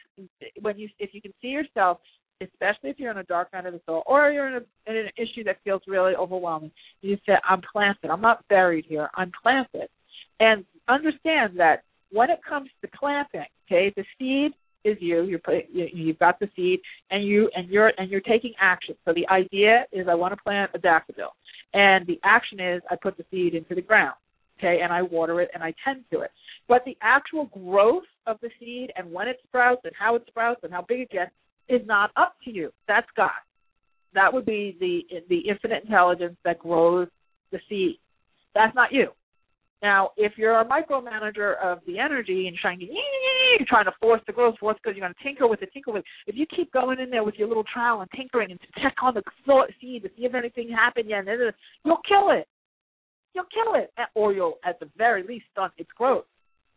when you, if you can see yourself especially if you're in a dark night of the soul or you're in, a, in an issue that feels really overwhelming. You say, I'm planted. I'm not buried here. I'm planted. And understand that when it comes to planting, okay, the seed is you. You're put, you, you've got the seed, and you and you're and you're taking action. So the idea is, I want to plant a daffodil, and the action is, I put the seed into the ground, okay, and I water it and I tend to it. But the actual growth of the seed and when it sprouts and how it sprouts and how big it gets is not up to you. That's God. That would be the the infinite intelligence that grows the seed. That's not you. Now, if you're a micromanager of the energy and trying to you're trying to force the growth force because you're going to tinker with it, tinker with it. If you keep going in there with your little trowel and tinkering and check on the seed to see if anything happened yet, you'll kill it. You'll kill it, or you'll at the very least stunt its growth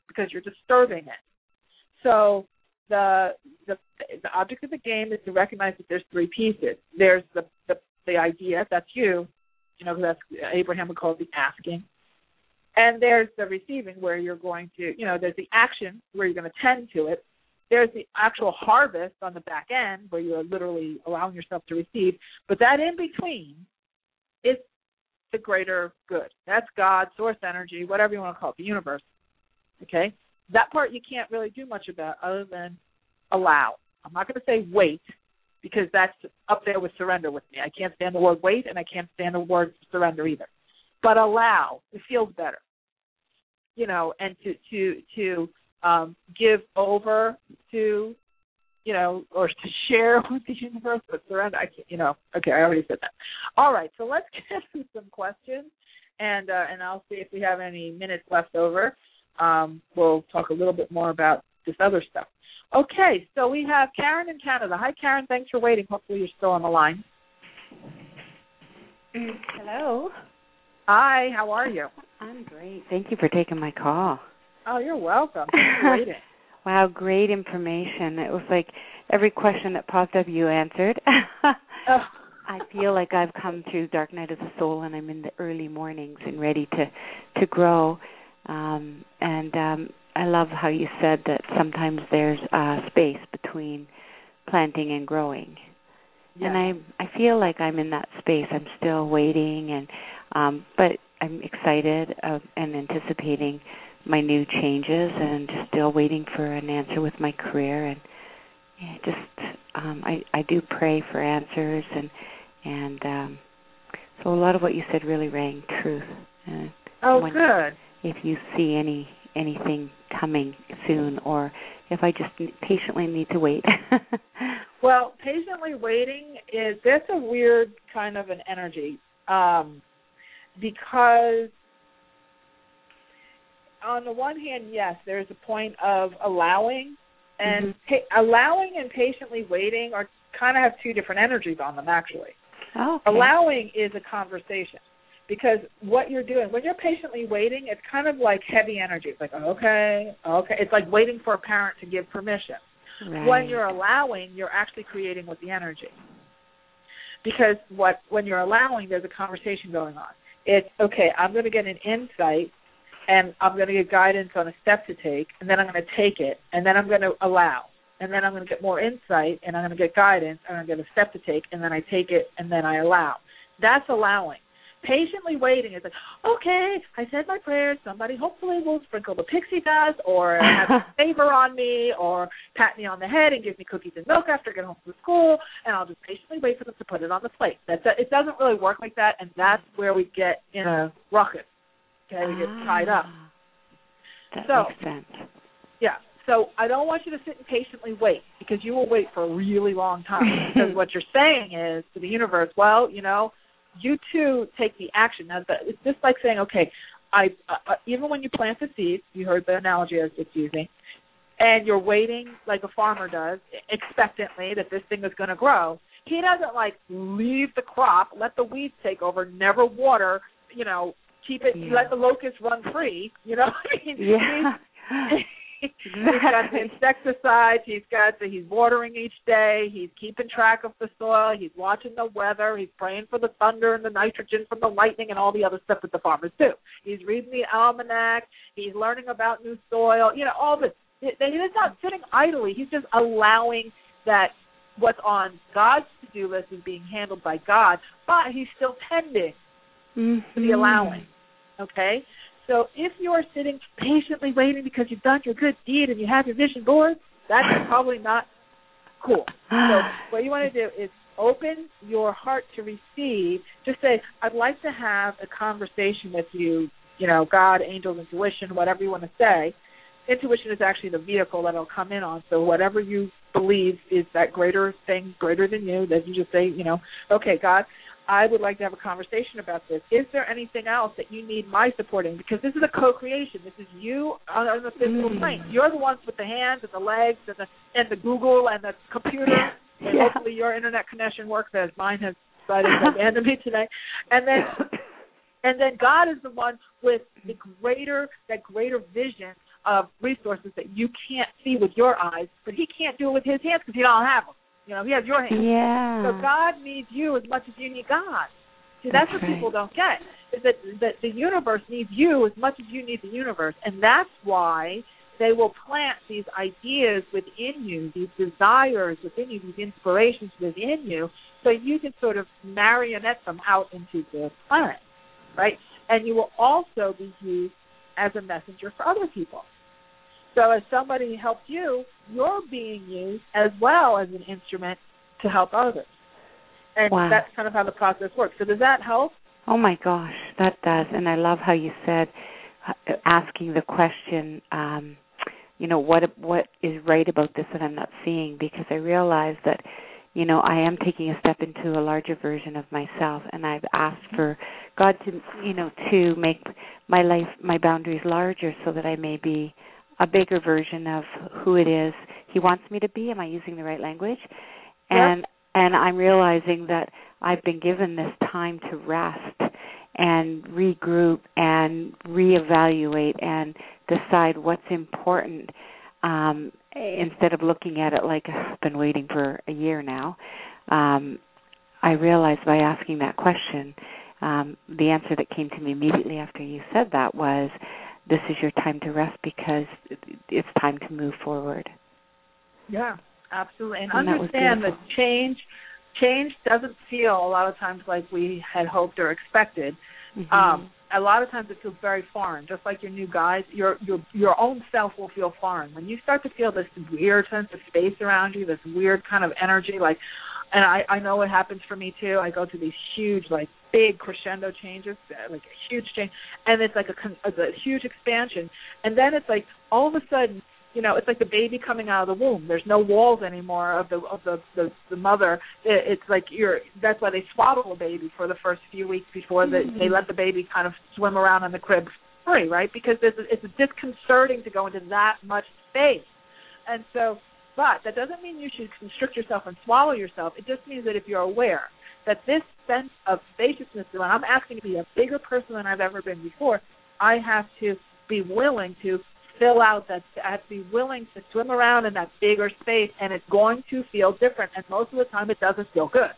because you're disturbing it. So the the the object of the game is to recognize that there's three pieces. There's the the, the idea that's you, you know, that's Abraham would call it the asking. And there's the receiving where you're going to, you know, there's the action where you're going to tend to it. There's the actual harvest on the back end where you're literally allowing yourself to receive. But that in between is the greater good. That's God, source energy, whatever you want to call it, the universe. Okay? That part you can't really do much about other than allow. I'm not going to say wait because that's up there with surrender with me. I can't stand the word wait and I can't stand the word surrender either. But allow. It feels better. You know, and to to to um give over to you know, or to share with the universe, but surrender. I can't, you know. Okay, I already said that. All right, so let's get to some questions, and uh, and I'll see if we have any minutes left over um, we'll talk a little bit more about this other stuff. Okay, so we have Karen in Canada. Hi, Karen. Thanks for waiting. Hopefully, you're still on the line. Hello. Hi. How are you? I'm great. Thank you for taking my call. Oh, you're welcome. wow, great information. It was like every question that popped up, you answered. oh. I feel like I've come through dark night of the soul, and I'm in the early mornings and ready to to grow. Um, and um, I love how you said that sometimes there's a space between planting and growing. Yeah. And I I feel like I'm in that space. I'm still waiting and um but I'm excited uh, and anticipating my new changes and just still waiting for an answer with my career and yeah, just um I I do pray for answers and and um so a lot of what you said really rang truth. Uh, oh, when, good if you see any anything coming soon or if I just patiently need to wait. well, patiently waiting is that's a weird kind of an energy um, because on the one hand, yes, there's a point of allowing and mm-hmm. pa- allowing and patiently waiting are kind of have two different energies on them actually. Oh, okay. Allowing is a conversation because what you're doing when you're patiently waiting it's kind of like heavy energy. It's like okay okay. It's like waiting for a parent to give permission. Right. when you're allowing you're actually creating with the energy. Because what when you're allowing there's a conversation going on. It's okay i'm going to get an insight and i'm going to get guidance on a step to take and then i'm going to take it and then i'm going to allow. And then i'm going to get more insight and i'm going to get guidance and i'm going to get a step to take and then i take it and then i allow. That's allowing patiently waiting is like, okay, I said my prayers. Somebody hopefully will sprinkle the pixie dust or have a favor on me or pat me on the head and give me cookies and milk after I get home from school, and I'll just patiently wait for them to put it on the plate. That's it. Doesn't really work like that, and that's where we get in a ruckus. Okay, we get tied up. Ah, that so, makes sense. Yeah. So I don't want you to sit and patiently wait because you will wait for a really long time. because what you're saying is to the universe, well, you know, you too take the action. Now, it's just like saying, okay, I uh, uh, even when you plant the seeds, you heard the analogy I was just using, and you're waiting like a farmer does, expectantly that this thing is going to grow. He doesn't like leave the crop, let the weeds take over, never water, you know, keep it, yeah. let the locusts run free. You know, I mean, yeah. he's got the insecticides. He's got the, he's watering each day. He's keeping track of the soil. He's watching the weather. He's praying for the thunder and the nitrogen from the lightning and all the other stuff that the farmers do. He's reading the almanac. He's learning about new soil. You know, all this. He's not sitting idly. He's just allowing that what's on God's to-do list is being handled by God, but he's still tending mm-hmm. to the allowing. Okay, so if you're sitting patiently waiting because you've done your good deed and you have your vision board, That's probably not cool. So what you want to do is open your heart to receive. Just say, I'd like to have a conversation with you, you know, God, angels, intuition, whatever you want to say. Intuition is actually the vehicle that it'll come in on. So whatever you believe is that greater thing, greater than you, that you just say, you know, okay, God, I would like to have a conversation about this. Is there anything else that you need my supporting? Because this is a co-creation. This is you on, on the physical mm. plane. You're the ones with the hands and the legs and the and the Google and the computer. And yeah. hopefully your internet connection works as mine has decided to abandon me today. And then and then God is the one with the greater that greater vision of resources that you can't see with your eyes, but He can't do it with His hands because He don't have them. You know, he has your hand. Yeah. So God needs you as much as you need God. See, that's, that's what right. people don't get. Is that that the universe needs you as much as you need the universe, and that's why they will plant these ideas within you, these desires within you, these inspirations within you, so you can sort of marionette them out into the planet, right? And you will also be used as a messenger for other people. So as somebody helped you, you're being used as well as an instrument to help others. And wow. that's kind of how the process works. So does that help? Oh my gosh, that does. And I love how you said uh, asking the question um you know what what is right about this that I'm not seeing because I realize that you know I am taking a step into a larger version of myself and I've asked for God to you know to make my life my boundaries larger so that I may be a bigger version of who it is he wants me to be. Am I using the right language? And yep. and I'm realizing that I've been given this time to rest and regroup and reevaluate and decide what's important um, instead of looking at it like I've been waiting for a year now. Um, I realized by asking that question, um, the answer that came to me immediately after you said that was this is your time to rest because it's time to move forward. Yeah, absolutely. And, and understand that, that change change doesn't feel a lot of times like we had hoped or expected. Mm-hmm. Um, a lot of times it feels very foreign. Just like your new guys, your your your own self will feel foreign when you start to feel this weird sense of space around you, this weird kind of energy. Like, and I I know what happens for me too. I go through these huge like big crescendo changes, like a huge change, and it's like a, a huge expansion, and then it's like all of a sudden you know, it's like the baby coming out of the womb. There's no walls anymore of the of the the, the mother. It, it's like you're. That's why they swaddle a baby for the first few weeks before the, mm-hmm. they let the baby kind of swim around in the crib free, right? Because there's a, it's disconcerting to go into that much space, and so. But that doesn't mean you should constrict yourself and swallow yourself. It just means that if you're aware that this sense of spaciousness, when I'm asking to be a bigger person than I've ever been before, I have to be willing to fill out that I have to be willing to swim around in that bigger space and it's going to feel different and most of the time it doesn't feel good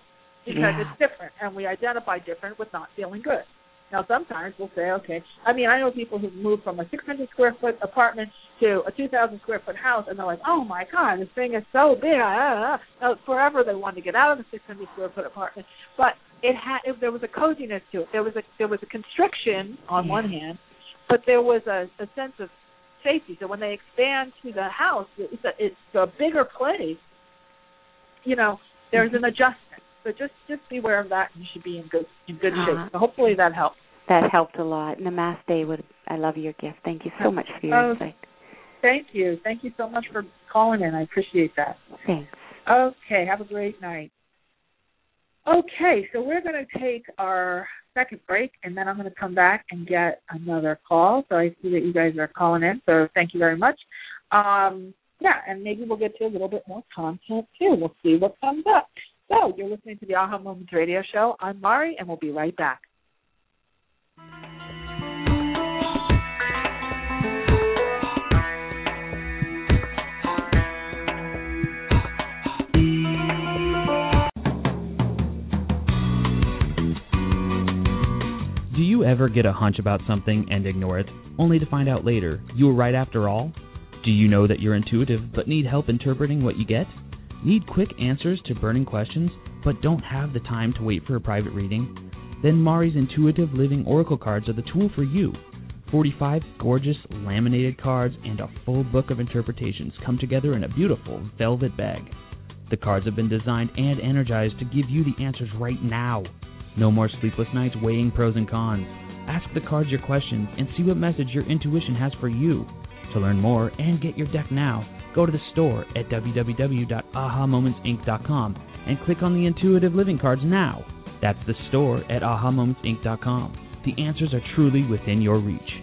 because yeah. it's different and we identify different with not feeling good. Now sometimes we'll say, okay, I mean I know people who've moved from a six hundred square foot apartment to a two thousand square foot house and they're like, Oh my god, this thing is so big ah. Forever they wanted to get out of the six hundred square foot apartment. But it had if there was a coziness to it. There was a there was a constriction on yeah. one hand, but there was a, a sense of safety. So when they expand to the house, it's a it's a bigger place. You know, there's mm-hmm. an adjustment. So just just beware of that. You should be in good in good uh-huh. shape. So hopefully that helps. That helped a lot. Namaste. Would I love your gift? Thank you so much for your oh, insight. Thank you. Thank you so much for calling in. I appreciate that. Thanks. Okay. Have a great night. Okay, so we're going to take our second break, and then I'm going to come back and get another call. So I see that you guys are calling in, so thank you very much. Um, yeah, and maybe we'll get to a little bit more content too. We'll see what comes up. So you're listening to the Aha Moments Radio Show. I'm Mari, and we'll be right back. You ever get a hunch about something and ignore it, only to find out later you were right after all? Do you know that you're intuitive but need help interpreting what you get? Need quick answers to burning questions but don't have the time to wait for a private reading? Then Mari's Intuitive Living Oracle cards are the tool for you. 45 gorgeous laminated cards and a full book of interpretations come together in a beautiful velvet bag. The cards have been designed and energized to give you the answers right now. No more sleepless nights weighing pros and cons. Ask the cards your questions and see what message your intuition has for you. To learn more and get your deck now, go to the store at www.ahamomentsinc.com and click on the Intuitive Living cards now. That's the store at ahamomentsinc.com. The answers are truly within your reach.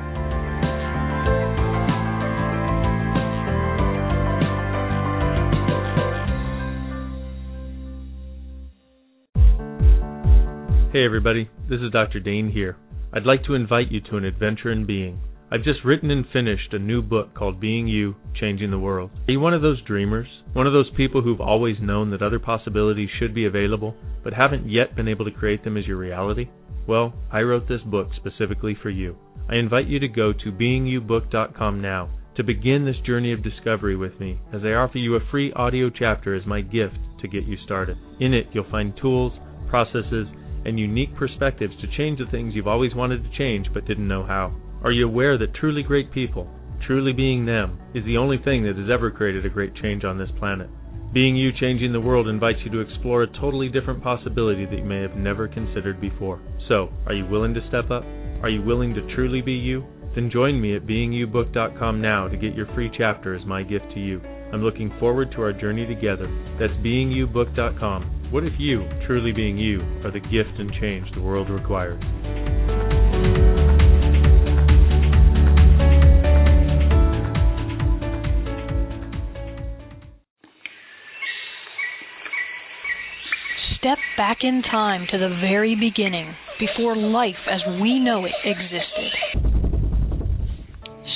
Hey everybody, this is Dr. Dain Heer. I'd like to invite you to an adventure in being. I've just written and finished a new book called Being You, Changing the World. Are you one of those dreamers? One of those people who've always known that other possibilities should be available, but haven't yet been able to create them as your reality? Well, I wrote this book specifically for you. I invite you to go to beingyoubook.com now to begin this journey of discovery with me as I offer you a free audio chapter as my gift to get you started. In it, you'll find tools, processes, and unique perspectives to change the things you've always wanted to change but didn't know how? Are you aware that truly great people, truly being them, is the only thing that has ever created a great change on this planet? Being You Changing the World invites you to explore a totally different possibility that you may have never considered before. So, are you willing to step up? Are you willing to truly be you? Then join me at beingyoubook.com now to get your free chapter as my gift to you. I'm looking forward to our journey together. That's beingyoubook.com what if you, truly being you, are the gift and change the world requires? Step back in time to the very beginning, before life as we know it existed.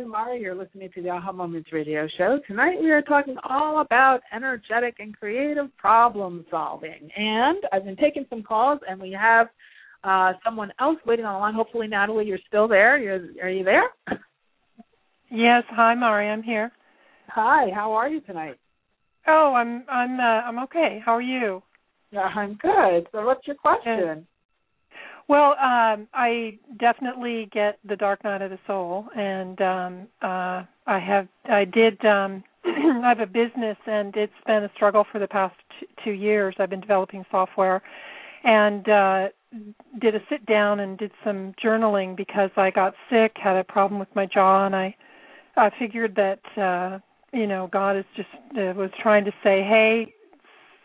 Hello, Mari. You're listening to the Aha Moments radio show. Tonight we are talking all about energetic and creative problem solving. And I've been taking some calls, and we have uh, someone else waiting on the line. Hopefully, Natalie, you're still there. You're, are you there? Yes. Hi, Mari. I'm here. Hi. How are you tonight? Oh, I'm I'm uh, I'm okay. How are you? Yeah, I'm good. So, what's your question? Well, um, I definitely get the dark night of the soul, and um, uh, I have I did um, I have a business, and it's been a struggle for the past t- two years. I've been developing software, and uh, did a sit down and did some journaling because I got sick, had a problem with my jaw, and I I figured that uh, you know God is just uh, was trying to say, hey,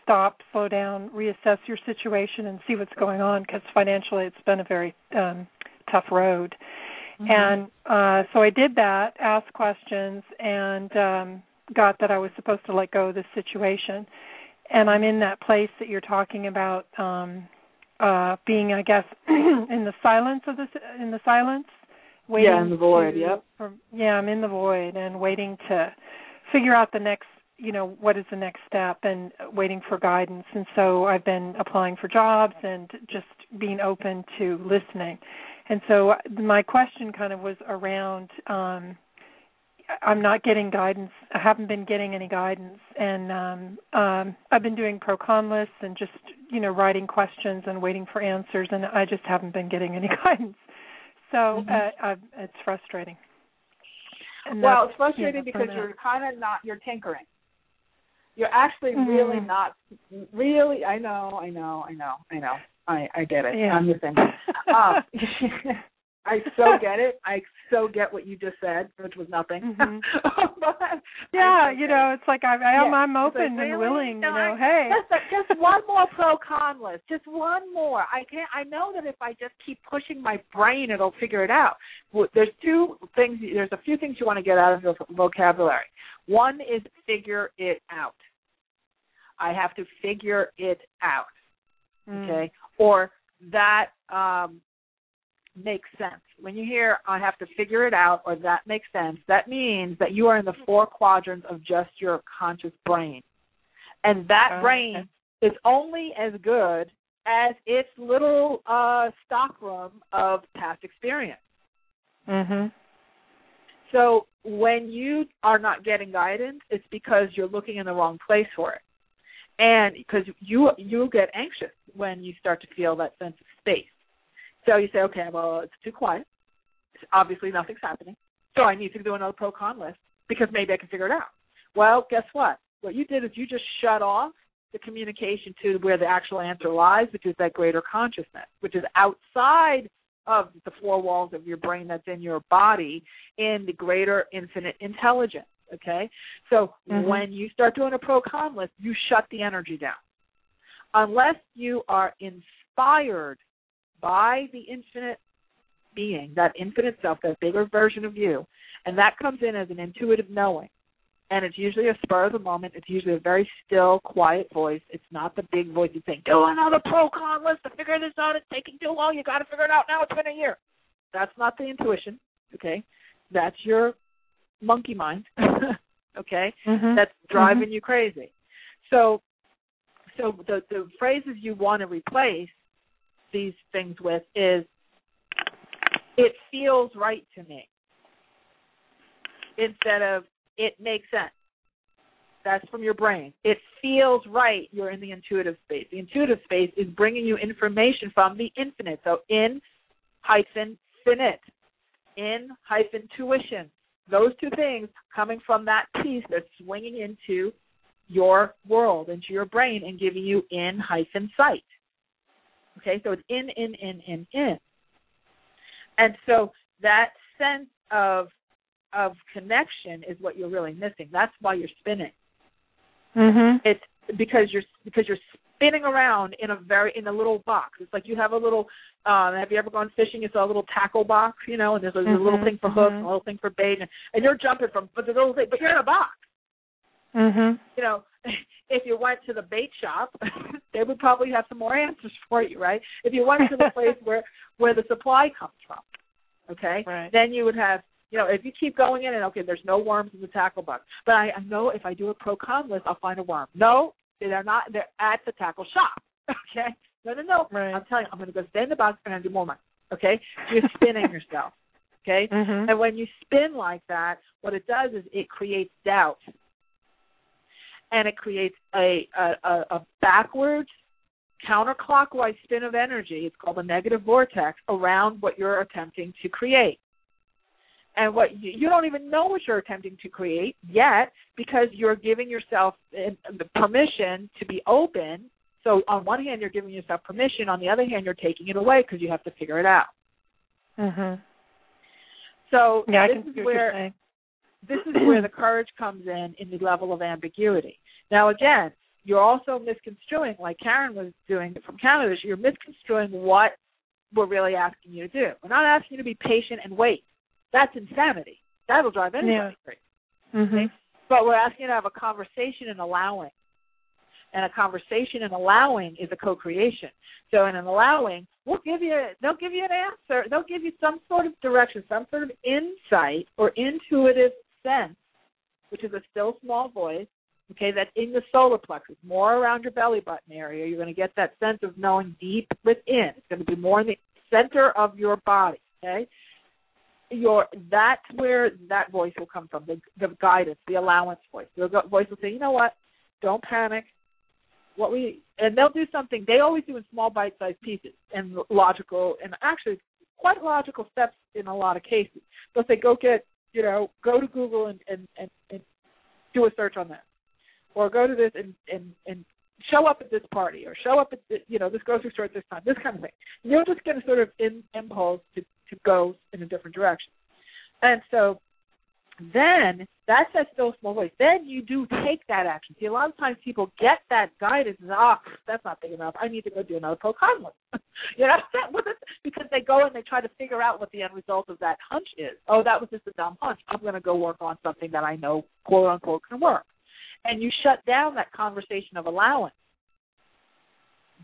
stop, slow down, reassess your situation, and see what's going on because financially it's been a very um, tough road. Mm-hmm. And uh, so I did that, asked questions, and um, got that I was supposed to let go of this situation. And I'm in that place that you're talking about, um, uh, being, I guess, in the silence of this, in the silence, waiting. Yeah, in the void. To, yep. For, yeah, I'm in the void and waiting to figure out the next you know what is the next step and waiting for guidance and so i've been applying for jobs and just being open to listening and so my question kind of was around um I'm not getting guidance. I haven't been getting any guidance, and um, um, I've been doing pro con lists and just you know writing questions and waiting for answers, and I just haven't been getting any guidance. So mm-hmm. uh, I, it's frustrating. And well, it's frustrating because you're kind of not. You're tinkering. You're actually mm-hmm. really not. Really, I know, I know, I know, I know. I I get it. Yeah. I'm the same. um, I so get it. I so get what you just said, which was nothing. Mm-hmm. yeah, you know, it's like I, I am. Yeah. I'm open like, and willing. No, you know, I, hey, just, just one more pro con list. Just one more. I can't. I know that if I just keep pushing my brain, it'll figure it out. There's two things. There's a few things you want to get out of your vocabulary. One is figure it out. I have to figure it out. Mm. Okay, or that um, makes sense. When you hear I have to figure it out or that makes sense, that means that you are in the four quadrants of just your conscious brain. And that oh, brain okay. is only as good as its little uh stockroom of past experience. Mhm. So when you are not getting guidance, it's because you're looking in the wrong place for it. And because you you get anxious when you start to feel that sense of space so you say, okay, well, it's too quiet. It's Obviously, nothing's happening. So I need to do another pro con list because maybe I can figure it out. Well, guess what? What you did is you just shut off the communication to where the actual answer lies, which is that greater consciousness, which is outside of the four walls of your brain that's in your body in the greater infinite intelligence. Okay? So mm-hmm. when you start doing a pro con list, you shut the energy down. Unless you are inspired by the infinite being, that infinite self, that bigger version of you, and that comes in as an intuitive knowing. And it's usually a spur of the moment. It's usually a very still, quiet voice. It's not the big voice you think, do another pro con list to figure this out. It's taking too long. You got to figure it out now. It's been a year. That's not the intuition. Okay, that's your monkey mind. okay, mm-hmm. that's driving mm-hmm. you crazy. So, so the the phrases you want to replace these things with is it feels right to me instead of it makes sense. That's from your brain. It feels right. You're in the intuitive space. The intuitive space is bringing you information from the infinite. So in hyphen finite, in hyphen tuition. Those two things coming from that piece that's swinging into your world, into your brain, and giving you in hyphen sight. Okay, so it's in, in, in, in, in. And so that sense of of connection is what you're really missing. That's why you're spinning. Mhm. It's because you're because you're spinning around in a very in a little box. It's like you have a little. Um, have you ever gone fishing? It's a little tackle box, you know, and there's a, mm-hmm, little thing for hooks, mm-hmm. a little thing for bait, and, and you're jumping from, but the little thing, but you're in a box. Mhm. You know, if you went to the bait shop, they would probably have some more answers for you, right? If you went to the place where where the supply comes from, okay, right. then you would have, you know, if you keep going in and okay, there's no worms in the tackle box, but I, I know if I do a pro con list, I'll find a worm. No, they're not. They're at the tackle shop. Okay, no, no, no. Right. I'm telling you, I'm going to go stay in the box and I'm do more money. Okay, you're spinning yourself. Okay, mm-hmm. and when you spin like that, what it does is it creates doubt and it creates a a, a, a backwards counterclockwise spin of energy. It's called a negative vortex around what you're attempting to create. And what you, you don't even know what you're attempting to create yet because you're giving yourself the permission to be open. So on one hand, you're giving yourself permission. On the other hand, you're taking it away because you have to figure it out. Mhm. So yeah, this is where this is where the courage comes in in the level of ambiguity. Now, again, you're also misconstruing, like Karen was doing from Canada. You're misconstruing what we're really asking you to do. We're not asking you to be patient and wait. That's insanity. That'll drive anybody yeah. crazy. Mm-hmm. Okay? But we're asking to have a conversation and allowing. And a conversation and allowing is a co-creation. So in an allowing, we'll give you they'll give you an answer. They'll give you some sort of direction, some sort of insight or intuitive sense, which is a still small voice, okay, that's in the solar plexus, more around your belly button area. You're going to get that sense of knowing deep within. It's going to be more in the center of your body, okay? Your that's where that voice will come from, the, the guidance, the allowance voice. The voice will say, you know what? Don't panic. What we and they'll do something. They always do in small bite-sized pieces and logical and actually quite logical steps in a lot of cases. They'll say, go get you know, go to Google and and and, and do a search on that or go to this and and and show up at this party or show up at the, you know this grocery store at this time, this kind of thing. You're just going to sort of in, impulse to to go in a different direction, and so then that still small voice. Then you do take that action. See, a lot of times people get that guidance and ah, oh, that's not big enough. I need to go do another pro con you know, because they go and they try to figure out what the end result of that hunch is. Oh, that was just a dumb hunch. I'm going to go work on something that I know, quote unquote, can work and you shut down that conversation of allowance.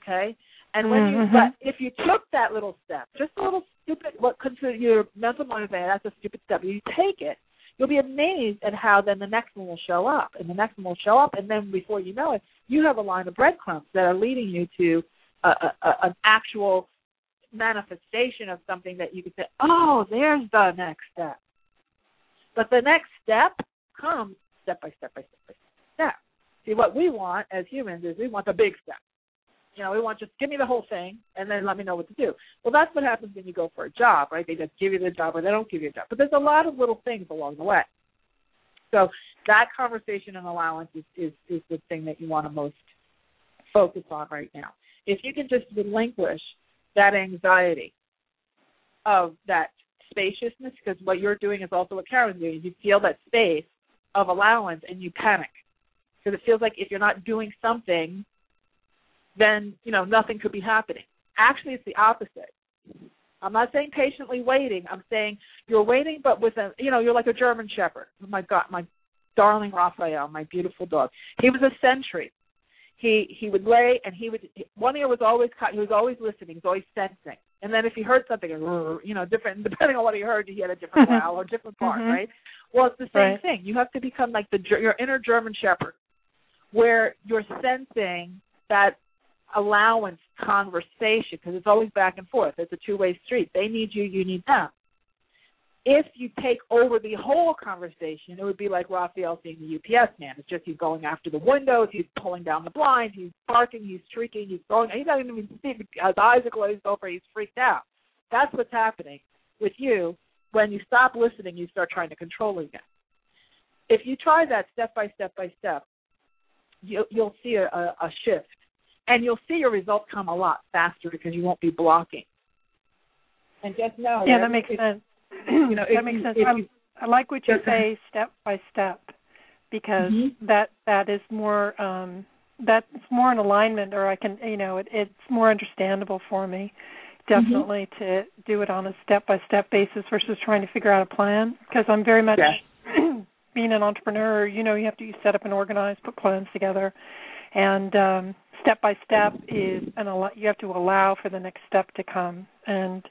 Okay? And when you mm-hmm. but if you took that little step, just a little stupid what consider your mental mind that's a stupid step, you take it, you'll be amazed at how then the next one will show up. And the next one will show up and then before you know it, you have a line of breadcrumbs that are leading you to a, a, a, an actual manifestation of something that you can say, Oh, there's the next step. But the next step comes step by step by step by step. See, what we want as humans is we want the big step. You know, we want just give me the whole thing and then let me know what to do. Well, that's what happens when you go for a job, right? They just give you the job or they don't give you a job. But there's a lot of little things along the way. So that conversation and allowance is, is, is the thing that you want to most focus on right now. If you can just relinquish that anxiety of that spaciousness, because what you're doing is also what Karen's doing, you feel that space of allowance and you panic because it feels like if you're not doing something, then you know nothing could be happening. Actually, it's the opposite. I'm not saying patiently waiting. I'm saying you're waiting, but with a you know you're like a German Shepherd. Oh my God, my darling Raphael, my beautiful dog. He was a sentry. He he would lay and he would one ear was always cut. He was always listening. He was always sensing. And then if he heard something, you know, different depending on what he heard, he had a different growl or different part, mm-hmm. right? Well, it's the same right. thing. You have to become like the your inner German Shepherd where you're sensing that allowance conversation because it's always back and forth. It's a two way street. They need you, you need them. If you take over the whole conversation, it would be like Raphael seeing the UPS man. It's just he's going after the windows, he's pulling down the blinds, he's barking, he's shrieking, he's throwing. He doesn't even see his eyes are glazed over. He's freaked out. That's what's happening with you when you stop listening. You start trying to control again. If you try that step by step by step, you'll, you'll see a, a shift, and you'll see your results come a lot faster because you won't be blocking. And just know. Yeah, that, that makes if, sense. You know, that makes sense. You, I like what you say, step by step, because mm-hmm. that that is more um that's more in alignment, or I can you know it, it's more understandable for me. Definitely mm-hmm. to do it on a step by step basis versus trying to figure out a plan, because I'm very much. being an entrepreneur, you know, you have to set up and organize, put plans together, and um, step by step is and you have to allow for the next step to come, and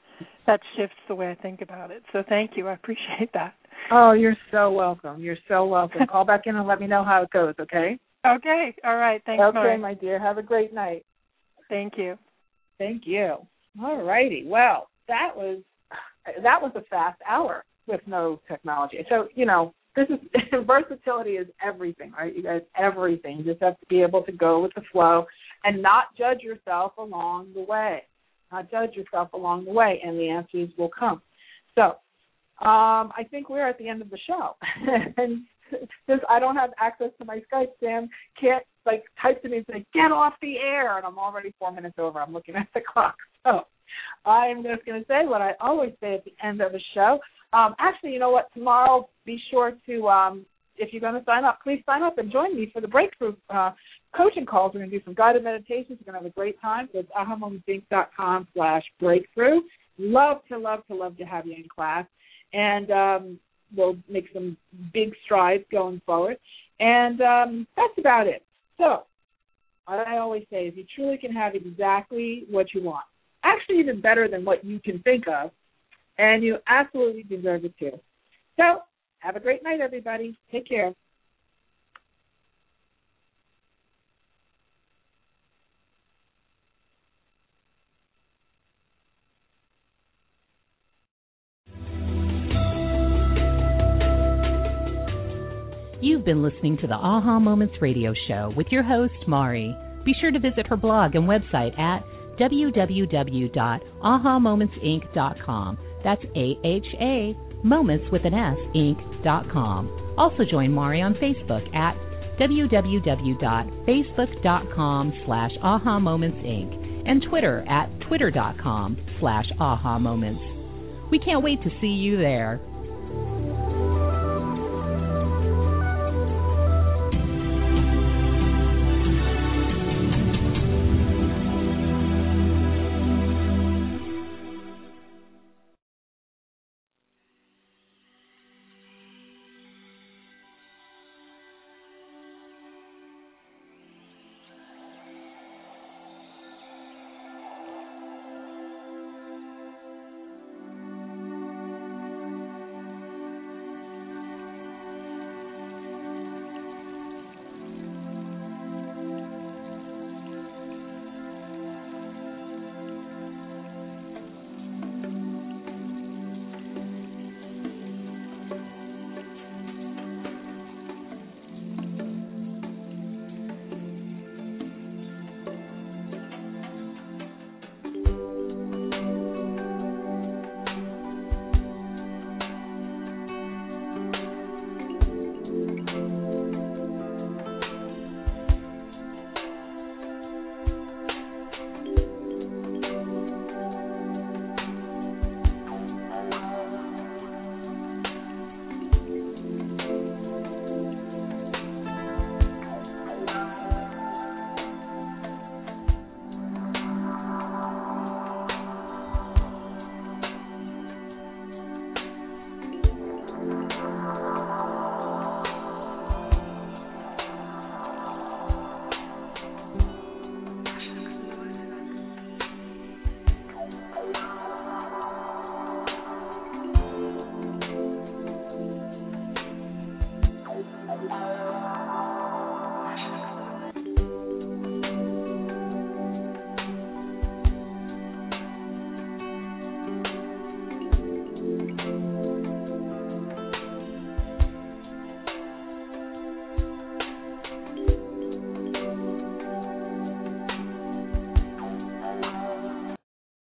that shifts the way I think about it. So thank you, I appreciate that. Oh, you're so welcome. You're so welcome. Call back in and let me know how it goes. Okay. Okay. All right. Thanks. Okay, my dear. Have a great night. Thank you. Thank you. All righty. Well, that was that was a fast hour with no technology. So you know, this is versatility is everything, right? You guys, everything. You just have to be able to go with the flow and not judge yourself along the way. Not judge yourself along the way, and the answers will come. So, um, I think we're at the end of the show, and since I don't have access to my Skype, Sam can't like type to me and say get off the air, and I'm already four minutes over. I'm looking at the clock, so I'm just going to say what I always say at the end of the show. Um, actually, you know what? Tomorrow, be sure to um, if you're going to sign up, please sign up and join me for the breakthrough uh, coaching calls. We're going to do some guided meditations. We're going to have a great time. So it's ahamomentsinc.com slash breakthrough. Love to, love to, love to have you in class. And um, we'll make some big strides going forward. And um, that's about it. So, I always say is you truly can have exactly what you want. Actually, even better than what you can think of. And you absolutely deserve it too. So, have a great night, everybody. Take care. You've been listening to the Aha Moments radio show with your host, Mari. Be sure to visit her blog and website at www.ahamomentsinc.com. That's A H A moments with an S inc.com. Also join Mari on Facebook at www.facebook.com slash aha moments inc and Twitter at twitter.com slash aha moments. We can't wait to see you there.